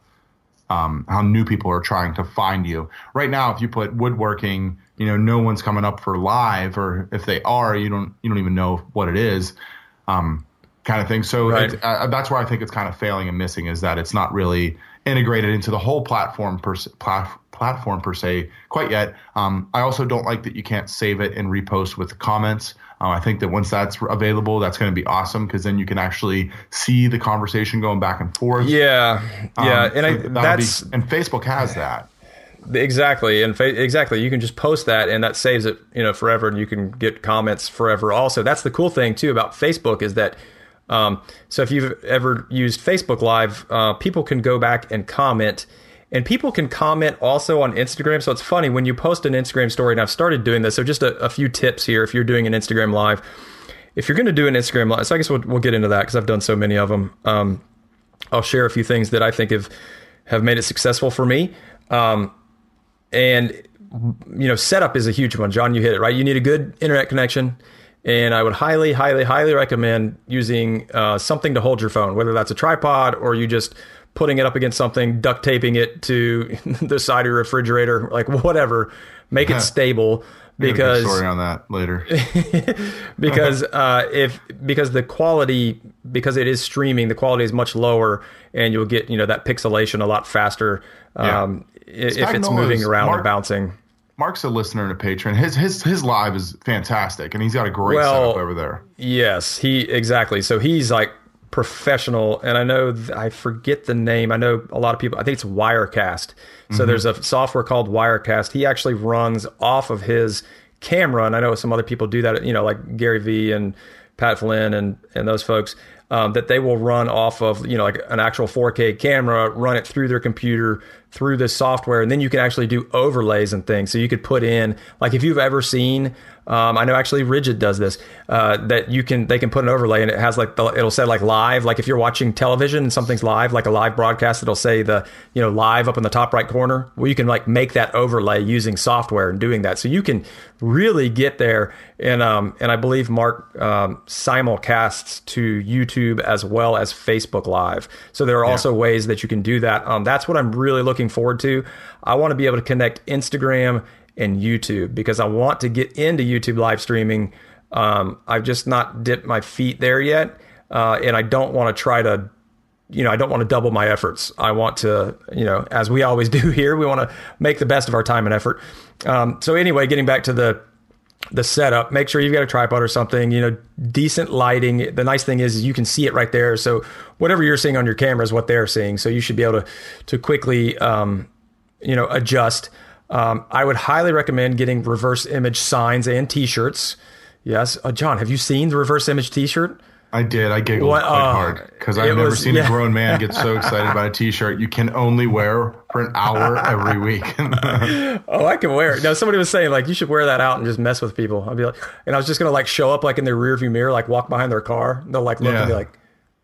um, how new people are trying to find you. Right now, if you put woodworking, you know, no one's coming up for live, or if they are, you don't you don't even know what it is, um, kind of thing. So right. uh, that's where I think it's kind of failing and missing is that it's not really integrated into the whole platform per, plat, platform per se quite yet. Um, I also don't like that you can't save it and repost with comments. Uh, I think that once that's available, that's going to be awesome because then you can actually see the conversation going back and forth.
Yeah, yeah, um, and I, that's
be, and Facebook has that.
Exactly, and fa- exactly, you can just post that, and that saves it, you know, forever, and you can get comments forever. Also, that's the cool thing too about Facebook is that. Um, so if you've ever used Facebook Live, uh, people can go back and comment and people can comment also on Instagram. So it's funny when you post an Instagram story, and I've started doing this. So just a, a few tips here if you're doing an Instagram live. If you're going to do an Instagram live, so I guess we'll, we'll get into that because I've done so many of them. Um, I'll share a few things that I think have have made it successful for me. Um, and you know, setup is a huge one. John, you hit it right. You need a good internet connection. And I would highly, highly, highly recommend using uh, something to hold your phone, whether that's a tripod or you just putting it up against something, duct taping it to the side of your refrigerator, like whatever, make it stable. Because
story on that later.
because uh, if because the quality because it is streaming, the quality is much lower, and you'll get you know that pixelation a lot faster um, yeah. if it's moving around Mark, and bouncing.
Mark's a listener and a patron. His his his live is fantastic, and he's got a great well, setup over there.
Yes, he exactly. So he's like professional, and I know th- I forget the name. I know a lot of people. I think it's Wirecast. So mm-hmm. there's a software called Wirecast. He actually runs off of his camera, and I know some other people do that. You know, like Gary Vee and Pat Flynn and and those folks. Um, that they will run off of, you know, like an actual 4K camera, run it through their computer, through this software, and then you can actually do overlays and things. So you could put in, like, if you've ever seen um, I know actually RIDGID does this. Uh, that you can they can put an overlay and it has like the, it'll say like live. Like if you're watching television and something's live, like a live broadcast, it'll say the you know live up in the top right corner. Where you can like make that overlay using software and doing that. So you can really get there. And um, and I believe Mark um, simulcasts to YouTube as well as Facebook Live. So there are yeah. also ways that you can do that. Um, that's what I'm really looking forward to. I want to be able to connect Instagram and YouTube because I want to get into YouTube live streaming. Um, I've just not dipped my feet there yet, uh, and I don't want to try to, you know, I don't want to double my efforts. I want to, you know, as we always do here, we want to make the best of our time and effort. Um, so anyway, getting back to the the setup, make sure you've got a tripod or something, you know, decent lighting. The nice thing is is you can see it right there. So whatever you're seeing on your camera is what they're seeing. So you should be able to to quickly, um, you know, adjust. Um, I would highly recommend getting reverse image signs and T-shirts. Yes, uh, John, have you seen the reverse image T-shirt?
I did. I giggled what, quite uh, hard because I've never was, seen yeah. a grown man get so excited about a T-shirt you can only wear for an hour every week.
oh, I can wear it. Now, somebody was saying like you should wear that out and just mess with people. I'd be like, and I was just gonna like show up like in their rearview mirror, like walk behind their car. They'll like look yeah. and be like,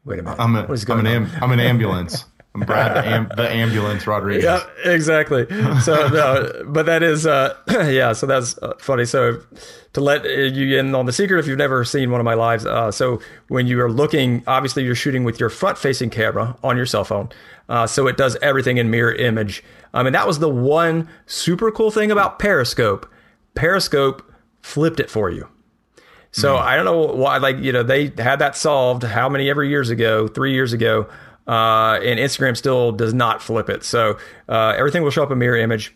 "Wait a minute,
I'm, a, I'm an, am, I'm an ambulance." I'm Brad, the, am- the ambulance Rodriguez.
Yeah, exactly. So, no, but that is, uh, yeah. So that's uh, funny. So, to let you in on the secret, if you've never seen one of my lives, uh, so when you are looking, obviously you're shooting with your front-facing camera on your cell phone, uh, so it does everything in mirror image. Um, and that was the one super cool thing about Periscope. Periscope flipped it for you. So mm. I don't know why, like you know, they had that solved how many ever years ago, three years ago uh, and Instagram still does not flip it. So uh, everything will show up a mirror image.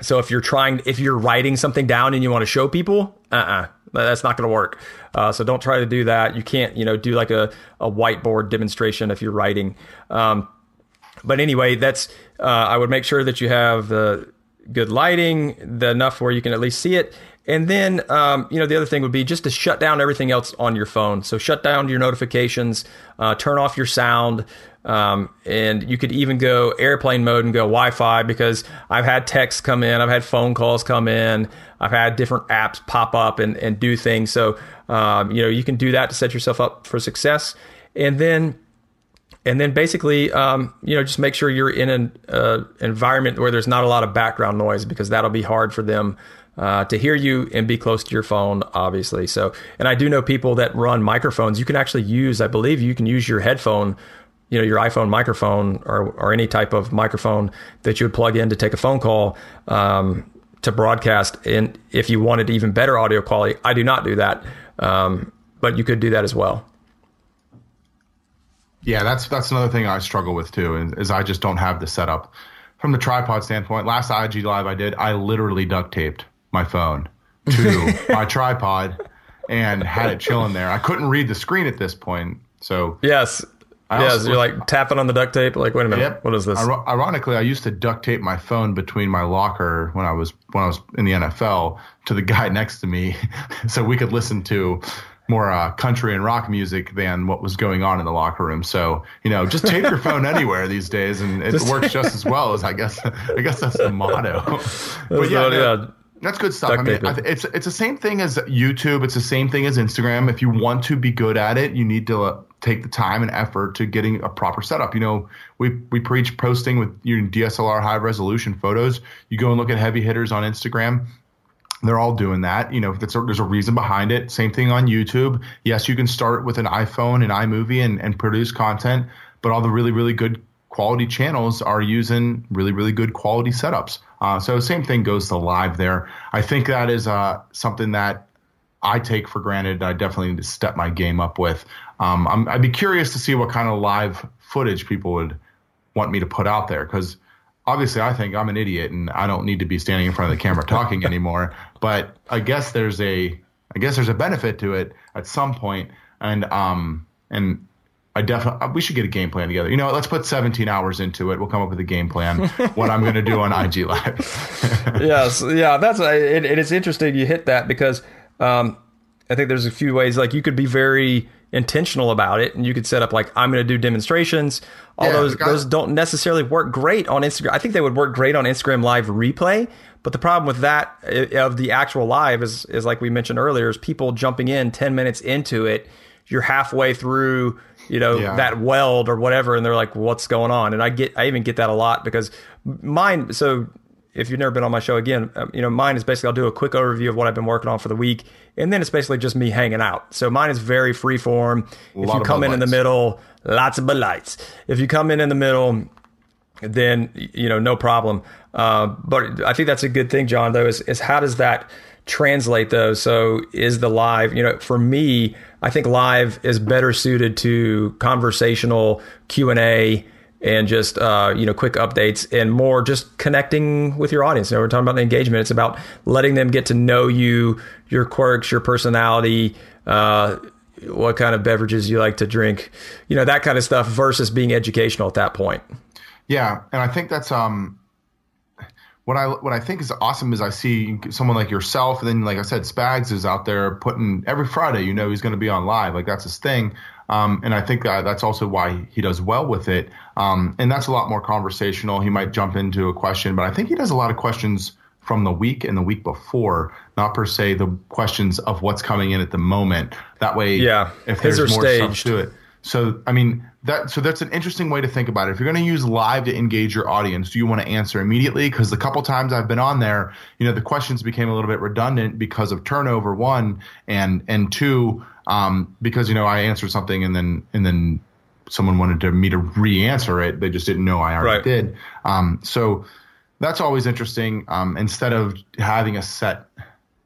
So if you're trying, if you're writing something down and you want to show people, uh, uh-uh, that's not going to work. Uh, so don't try to do that. You can't, you know, do like a, a whiteboard demonstration if you're writing. Um, but anyway, that's uh, I would make sure that you have the good lighting, the enough where you can at least see it, and then, um, you know, the other thing would be just to shut down everything else on your phone. So shut down your notifications, uh, turn off your sound, Um, and you could even go airplane mode and go Wi-Fi because I've had texts come in, I've had phone calls come in, I've had different apps pop up and, and do things. So um, you know you can do that to set yourself up for success, and then and then basically um, you know just make sure you're in an uh, environment where there's not a lot of background noise because that'll be hard for them uh, to hear you and be close to your phone, obviously. So, and I do know people that run microphones. You can actually use, I believe, you can use your headphone, you know, your iPhone microphone or or any type of microphone that you would plug in to take a phone call. Um, to broadcast, and if you wanted even better audio quality, I do not do that, um, but you could do that as well.
Yeah, that's that's another thing I struggle with too, is, is I just don't have the setup. From the tripod standpoint, last IG live I did, I literally duct taped my phone to my tripod and had it chilling there. I couldn't read the screen at this point, so
yes, I yes, you're like tapping on the duct tape. Like, wait a minute, yep. what is this?
Ironically, I used to duct tape my phone between my locker when I was when I was in the NFL to the guy next to me, so we could listen to more uh, country and rock music than what was going on in the locker room. So you know, just tape your phone anywhere these days, and it works just as well as I guess. I guess that's the motto. but yeah, yeah. That's good stuff. I mean, it's it's the same thing as YouTube. It's the same thing as Instagram. If you want to be good at it, you need to uh, take the time and effort to getting a proper setup. You know, we we preach posting with your DSLR high resolution photos. You go and look at heavy hitters on Instagram. They're all doing that. You know, a, there's a reason behind it. Same thing on YouTube. Yes, you can start with an iPhone and iMovie and, and produce content, but all the really really good quality channels are using really, really good quality setups. Uh, so same thing goes to live there. I think that is uh, something that I take for granted. I definitely need to step my game up with. Um, i would be curious to see what kind of live footage people would want me to put out there because obviously I think I'm an idiot and I don't need to be standing in front of the camera talking anymore. But I guess there's a I guess there's a benefit to it at some point, and um and I definitely uh, we should get a game plan together. You know, let's put 17 hours into it. We'll come up with a game plan. what I'm going to do on IG Live.
yes, yeah, that's uh, it, it is interesting you hit that because um, I think there's a few ways. Like you could be very intentional about it, and you could set up like I'm going to do demonstrations. All yeah, those those don't necessarily work great on Instagram. I think they would work great on Instagram Live replay. But the problem with that uh, of the actual live is is like we mentioned earlier is people jumping in 10 minutes into it. You're halfway through you know yeah. that weld or whatever and they're like what's going on? And i get i even get that a lot because mine so if you've never been on my show again um, you know mine is basically i'll do a quick overview of what i've been working on for the week and then it's basically just me hanging out. So mine is very free form. If you come in lights. in the middle lots of Lights. If you come in in the middle then you know no problem. Uh, but i think that's a good thing john though is, is how does that translate those so is the live you know for me I think live is better suited to conversational Q and A and just uh, you know quick updates and more just connecting with your audience. Know, we're talking about engagement. It's about letting them get to know you, your quirks, your personality, uh, what kind of beverages you like to drink, you know that kind of stuff versus being educational at that point.
Yeah, and I think that's um what I what I think is awesome is I see someone like yourself, and then like I said, Spags is out there putting every Friday. You know, he's going to be on live, like that's his thing. Um, and I think that that's also why he does well with it. Um, and that's a lot more conversational. He might jump into a question, but I think he does a lot of questions from the week and the week before, not per se the questions of what's coming in at the moment. That way,
yeah,
if there's more staged. stuff to it. So, I mean, that so that's an interesting way to think about it. If you're going to use live to engage your audience, do you want to answer immediately? Because the couple times I've been on there, you know, the questions became a little bit redundant because of turnover one and and two, um, because you know I answered something and then and then someone wanted to me to re-answer it. They just didn't know I already right. did. Um, so that's always interesting. Um, instead of having a set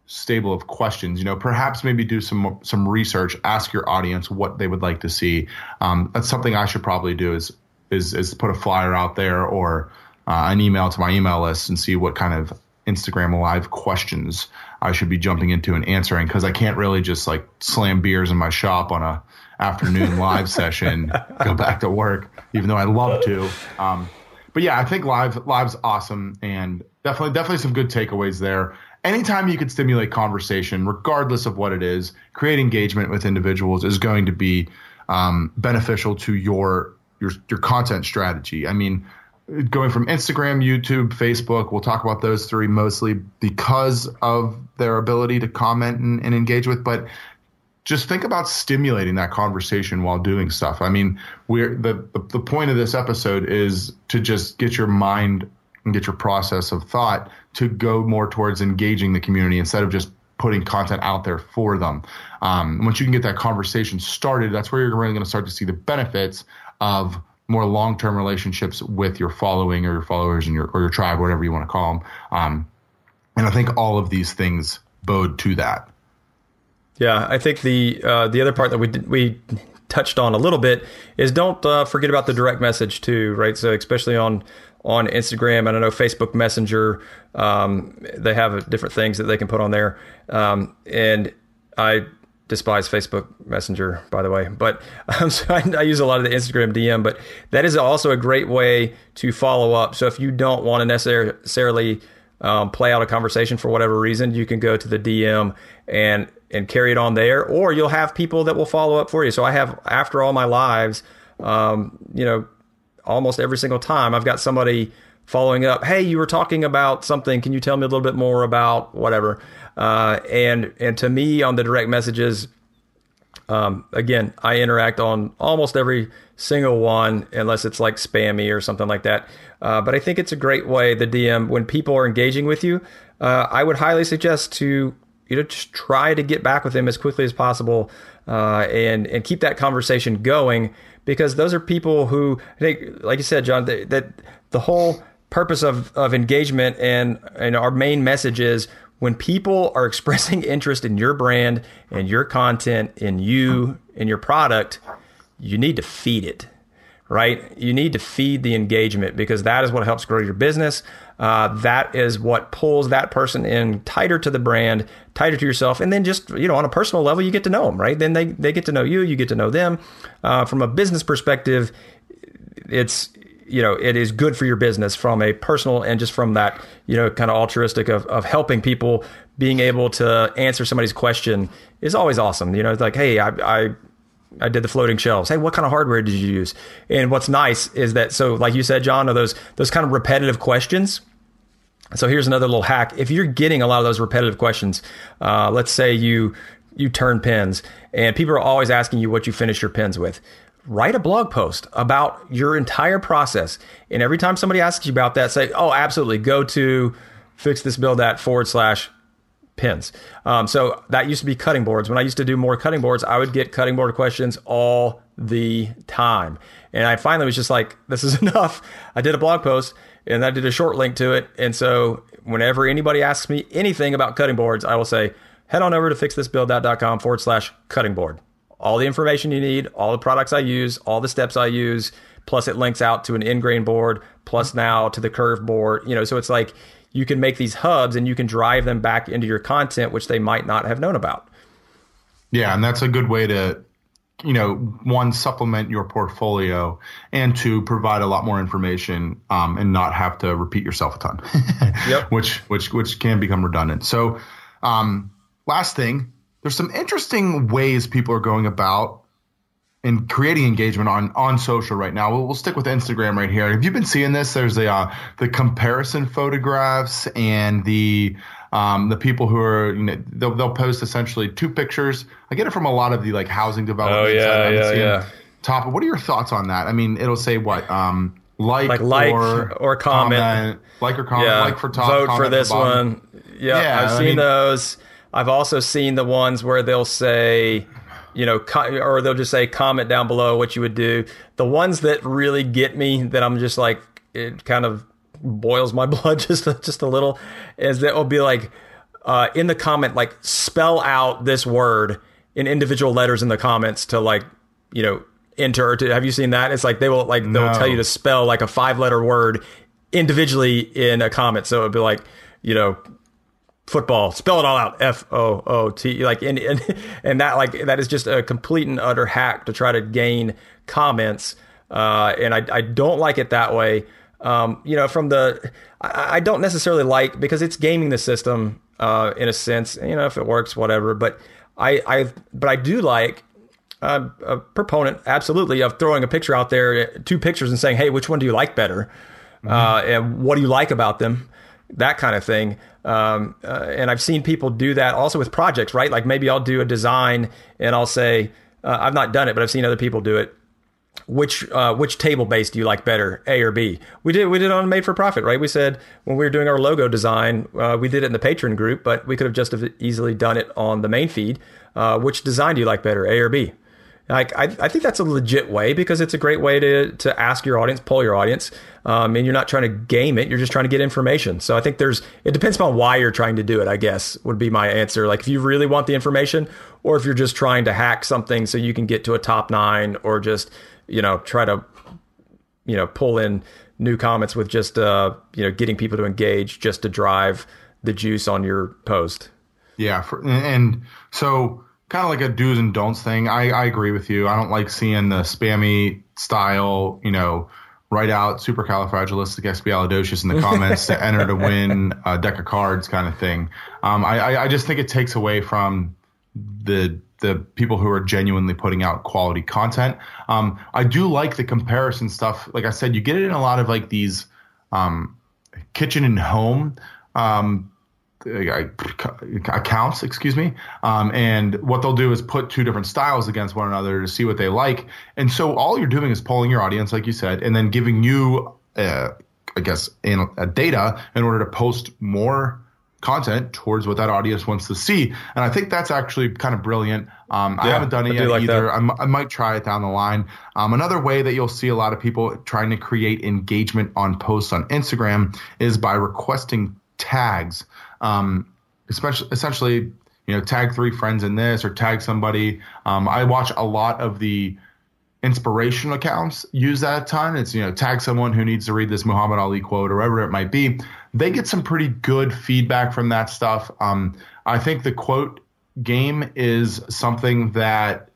stable of questions. You know, perhaps maybe do some some research, ask your audience what they would like to see. Um, that's something I should probably do is is is put a flyer out there or uh, an email to my email list and see what kind of Instagram live questions I should be jumping into and answering because I can't really just like slam beers in my shop on a afternoon live session, go back to work, even though I love to. Um, but yeah, I think live live's awesome and definitely definitely some good takeaways there anytime you could stimulate conversation, regardless of what it is, create engagement with individuals is going to be um, beneficial to your your your content strategy. I mean, going from Instagram, YouTube, Facebook, we'll talk about those three mostly because of their ability to comment and, and engage with, but just think about stimulating that conversation while doing stuff. I mean, we're the, the point of this episode is to just get your mind and get your process of thought to go more towards engaging the community instead of just putting content out there for them. Um, once you can get that conversation started, that's where you're really going to start to see the benefits of more long-term relationships with your following or your followers and your or your tribe, whatever you want to call them. Um, and I think all of these things bode to that.
Yeah, I think the uh, the other part that we did, we touched on a little bit is don't uh, forget about the direct message too, right? So especially on on Instagram and I know Facebook Messenger, um, they have different things that they can put on there, um, and I despise Facebook Messenger, by the way. But um, so I, I, use a lot of the Instagram DM, but that is also a great way to follow up. So if you don't want to necessarily um, play out a conversation for whatever reason, you can go to the DM and and carry it on there, or you'll have people that will follow up for you. So I have after all my lives, um, you know, almost every single time I've got somebody following up. Hey, you were talking about something. Can you tell me a little bit more about whatever? Uh, and and to me, on the direct messages, um, again, I interact on almost every single one, unless it's like spammy or something like that. Uh, but I think it's a great way the DM when people are engaging with you. Uh, I would highly suggest to you know just try to get back with them as quickly as possible uh, and and keep that conversation going because those are people who I think, like you said, John, that, that the whole purpose of, of engagement and, and our main message is when people are expressing interest in your brand and your content, in you, in your product, you need to feed it, right? You need to feed the engagement because that is what helps grow your business. Uh, that is what pulls that person in tighter to the brand, tighter to yourself, and then just you know on a personal level, you get to know them, right? Then they they get to know you, you get to know them. Uh, from a business perspective, it's you know it is good for your business from a personal and just from that you know kind of altruistic of, of helping people being able to answer somebody's question is always awesome you know it's like hey I, I I did the floating shelves. Hey, what kind of hardware did you use? And what's nice is that so like you said, John, are those those kind of repetitive questions. So here's another little hack. If you're getting a lot of those repetitive questions, uh, let's say you you turn pins and people are always asking you what you finish your pins with write a blog post about your entire process. And every time somebody asks you about that, say, oh, absolutely, go to fix this build that forward slash pins. Um, so that used to be cutting boards. When I used to do more cutting boards, I would get cutting board questions all the time. And I finally was just like, this is enough. I did a blog post and I did a short link to it. And so whenever anybody asks me anything about cutting boards, I will say, head on over to fixthisbuildthat.com forward slash cutting board all the information you need, all the products I use, all the steps I use, plus it links out to an end grain board, plus now to the curve board. You know, so it's like you can make these hubs and you can drive them back into your content, which they might not have known about.
Yeah, and that's a good way to, you know, one supplement your portfolio and to provide a lot more information um, and not have to repeat yourself a ton. yep. Which which which can become redundant. So, um, last thing, there's some interesting ways people are going about in creating engagement on on social right now. We'll, we'll stick with Instagram right here. Have you been seeing this? There's the uh, the comparison photographs and the um, the people who are you know they'll, they'll post essentially two pictures. I get it from a lot of the like housing developments.
Oh yeah, yeah, yeah.
Top. What are your thoughts on that? I mean, it'll say what um, like,
like, like or, or comment. comment.
like or comment, yeah. like for top,
vote for this for one. Yeah, yeah I've I seen mean, those. I've also seen the ones where they'll say, you know, or they'll just say comment down below what you would do. The ones that really get me, that I'm just like, it kind of boils my blood just a, just a little, is that will be like uh, in the comment, like spell out this word in individual letters in the comments to like, you know, enter. To, have you seen that? It's like they will like they'll no. tell you to spell like a five letter word individually in a comment. So it'd be like, you know, football spell it all out f-o-o-t like and, and and that like that is just a complete and utter hack to try to gain comments uh, and I, I don't like it that way um, you know from the I, I, don't necessarily like because it's gaming the system uh, in a sense you know if it works whatever but I, I but I do like uh, a proponent, absolutely, of throwing a picture out there, two pictures, and saying, "Hey, which one do you like better? Mm-hmm. Uh, and what do you like about them?" That kind of thing. Um, uh, and I've seen people do that also with projects, right? Like maybe I'll do a design and I'll say, uh, "I've not done it, but I've seen other people do it." which uh, which table base do you like better, A or B? We did we did on Made for Profit, right? We said when we were doing our logo design, uh, we did it in the patron group, but we could have just have easily done it on the main feed. Uh, which design do you like better, A or B? Like I, I think that's a legit way because it's a great way to to ask your audience, poll your audience, um, and you're not trying to game it. You're just trying to get information. So I think there's it depends upon why you're trying to do it. I guess would be my answer. Like if you really want the information, or if you're just trying to hack something so you can get to a top nine, or just you know, try to, you know, pull in new comments with just, uh, you know, getting people to engage just to drive the juice on your post.
Yeah. For, and so kind of like a do's and don'ts thing. I, I agree with you. I don't like seeing the spammy style, you know, write out supercalifragilisticexpialidocious in the comments to enter to win a deck of cards kind of thing. Um, I, I just think it takes away from the the people who are genuinely putting out quality content. Um, I do like the comparison stuff. Like I said, you get it in a lot of like these um, kitchen and home um, accounts, excuse me. Um, and what they'll do is put two different styles against one another to see what they like. And so all you're doing is polling your audience, like you said, and then giving you, uh, I guess, in, uh, data in order to post more content towards what that audience wants to see. And I think that's actually kind of brilliant. Um, yeah, I haven't done it yet like either. I, might try it down the line. Um, another way that you'll see a lot of people trying to create engagement on posts on Instagram is by requesting tags. Um, especially, essentially, you know, tag three friends in this or tag somebody. Um, I watch a lot of the inspirational accounts use that a ton. It's, you know, tag someone who needs to read this Muhammad Ali quote or whatever it might be they get some pretty good feedback from that stuff. Um, I think the quote game is something that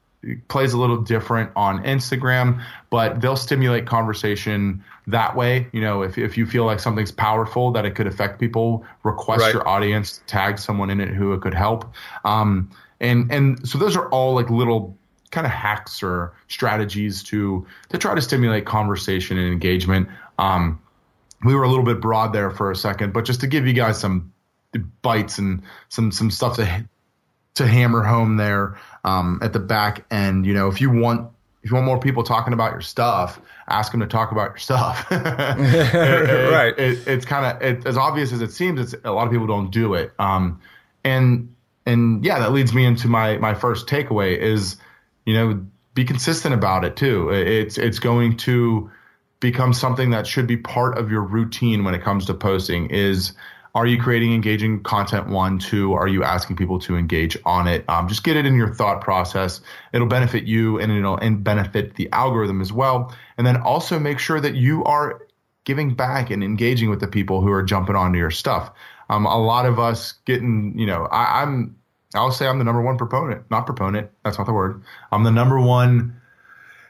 plays a little different on Instagram, but they'll stimulate conversation that way. You know, if, if you feel like something's powerful that it could affect people, request right. your audience, tag someone in it who it could help. Um, and and so those are all like little kind of hacks or strategies to to try to stimulate conversation and engagement. Um, we were a little bit broad there for a second, but just to give you guys some bites and some some stuff to to hammer home there um, at the back end. You know, if you want if you want more people talking about your stuff, ask them to talk about your stuff. it, right. It, it's kind of it, as obvious as it seems. It's a lot of people don't do it. Um, and and yeah, that leads me into my my first takeaway is you know be consistent about it too. It's it's going to become something that should be part of your routine when it comes to posting is are you creating engaging content one two? Are you asking people to engage on it? Um, just get it in your thought process. It'll benefit you and it'll and benefit the algorithm as well. And then also make sure that you are giving back and engaging with the people who are jumping onto your stuff. Um, a lot of us getting you know I, i'm i'll say i'm the number one proponent not proponent that's not the word. I'm the number one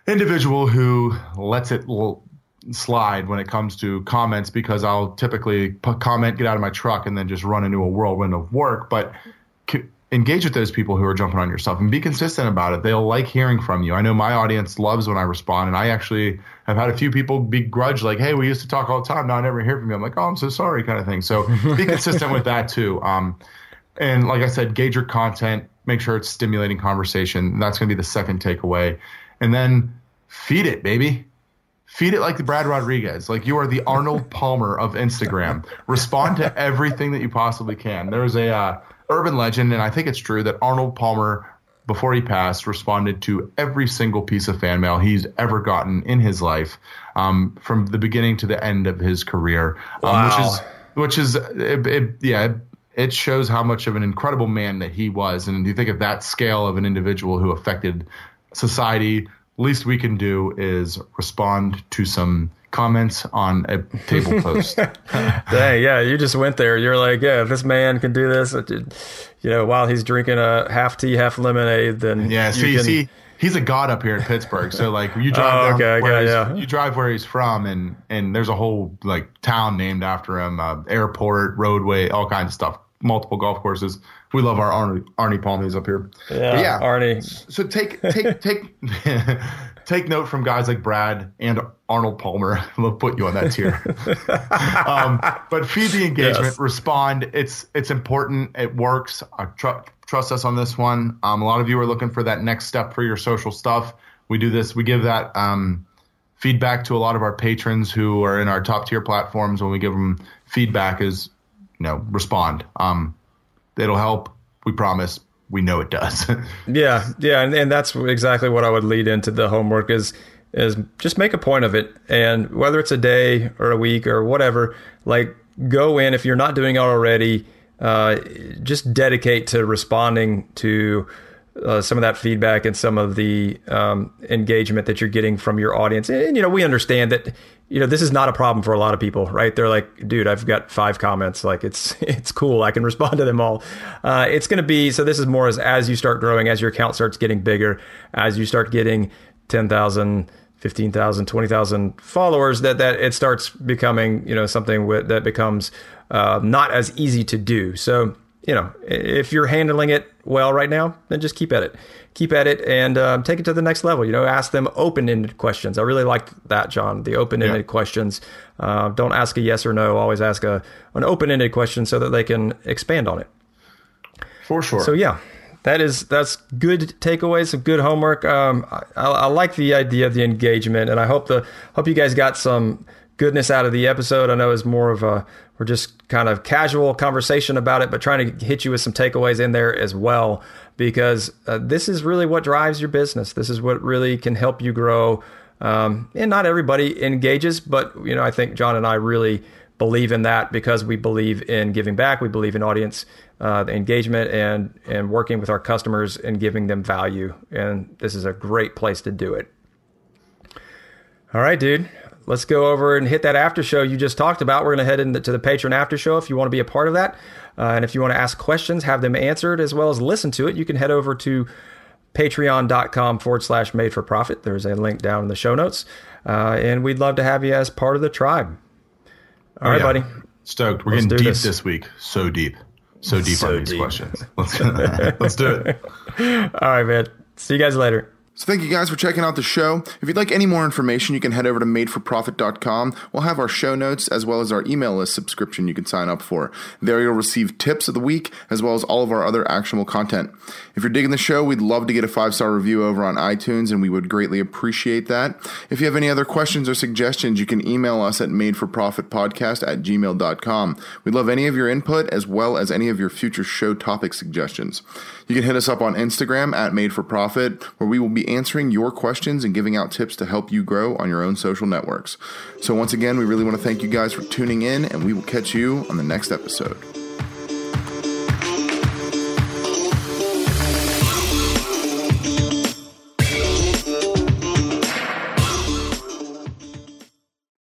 individual who lets it slide when it comes to comments because I'll typically comment, get out of my truck, and then just run into a whirlwind of work. But engage with those people who are jumping on your stuff and be consistent about it. They'll like hearing from you. I know my audience loves when I respond, and I actually have had a few people begrudge, like, "Hey, we used to talk all the time. Now I never hear from you." I'm like, "Oh, I'm so sorry," kind of thing. So be consistent with that too. Um, and like I said, gauge your content. Make sure it's stimulating conversation. That's going to be the second takeaway, and then feed it, baby Feed it like the Brad Rodriguez. Like you are the Arnold Palmer of Instagram. Respond to everything that you possibly can. There was a uh, urban legend, and I think it's true that Arnold Palmer, before he passed, responded to every single piece of fan mail he's ever gotten in his life, um, from the beginning to the end of his career. Um, wow. Which is, which is, it, it, yeah. It, shows how much of an incredible man that he was, and you think of that scale of an individual who affected society, least we can do is respond to some comments on a table post.
Dang, yeah, you just went there. You're like, yeah, if this man can do this, you know, while he's drinking a half tea, half lemonade, then
yeah. See, can... see, he's a god up here in Pittsburgh. So like, you drive oh, okay, where okay, yeah. you drive where he's from, and and there's a whole like town named after him, uh, airport, roadway, all kinds of stuff. Multiple golf courses. We love our Arnie, Arnie Palmies up here.
Yeah, but yeah, Arnie.
So take take take take note from guys like Brad and Arnold Palmer. We'll put you on that tier. um, but feed the engagement, yes. respond. It's it's important. It works. Uh, tr- trust us on this one. Um, a lot of you are looking for that next step for your social stuff. We do this. We give that um, feedback to a lot of our patrons who are in our top tier platforms. When we give them feedback, is you know respond. Um, it'll help. We promise we know it does.
yeah, yeah, and, and that's exactly what I would lead into the homework is is just make a point of it, and whether it's a day or a week or whatever, like go in if you're not doing it already. Uh, just dedicate to responding to uh, some of that feedback and some of the um, engagement that you're getting from your audience. And, and, you know, we understand that you know this is not a problem for a lot of people right? They're like dude i've got five comments. Like it's it's cool. I can respond to them all. Uh, it's going to be so this is more as as you start growing as your account starts getting bigger as you start getting 10000 15,000 20,000 followers that that it starts becoming you know something with, that becomes uh, not as easy to do. So you know if you're handling it well right now then just keep at it keep at it and um, take it to the next level. You know, ask them open-ended questions. I really like that, John. The open-ended yeah. questions. Uh, don't ask a yes or no. Always ask a an open-ended question so that they can expand on it.
For sure.
So yeah, that is that's good takeaways, some good homework. Um, I, I, like the idea of the engagement, and I hope the hope you guys got some goodness out of the episode. I know it's more of a we're just kind of casual conversation about it, but trying to hit you with some takeaways in there as well because uh, this is really what drives your business. This is what really can help you grow. Um, and not everybody engages, but you know, I think John and I really believe in that because we believe in giving back. We believe in audience uh, engagement and and working with our customers and giving them value. And this is a great place to do it. All right, dude. Let's go over and hit that after show you just talked about. We're going to head into the Patreon after show if you want to be a part of that. Uh, and if you want to ask questions, have them answered, as well as listen to it, you can head over to patreon.com forward slash made for profit. There's a link down in the show notes. Uh, and we'd love to have you as part of the tribe. All oh, right, yeah. buddy.
Stoked. We're Let's getting deep this. this. week. So deep. So deep so on these deep. questions. Let's, let's do it.
All right, man. See you guys later.
So thank you guys for checking out the show. If you'd like any more information, you can head over to madeforprofit.com. We'll have our show notes as well as our email list subscription you can sign up for. There you'll receive tips of the week as well as all of our other actionable content. If you're digging the show, we'd love to get a five-star review over on iTunes and we would greatly appreciate that. If you have any other questions or suggestions, you can email us at madeforprofitpodcast at gmail.com. We'd love any of your input as well as any of your future show topic suggestions. You can hit us up on Instagram at Made for Profit, where we will be answering your questions and giving out tips to help you grow on your own social networks. So, once again, we really want to thank you guys for tuning in, and we will catch you on the next episode.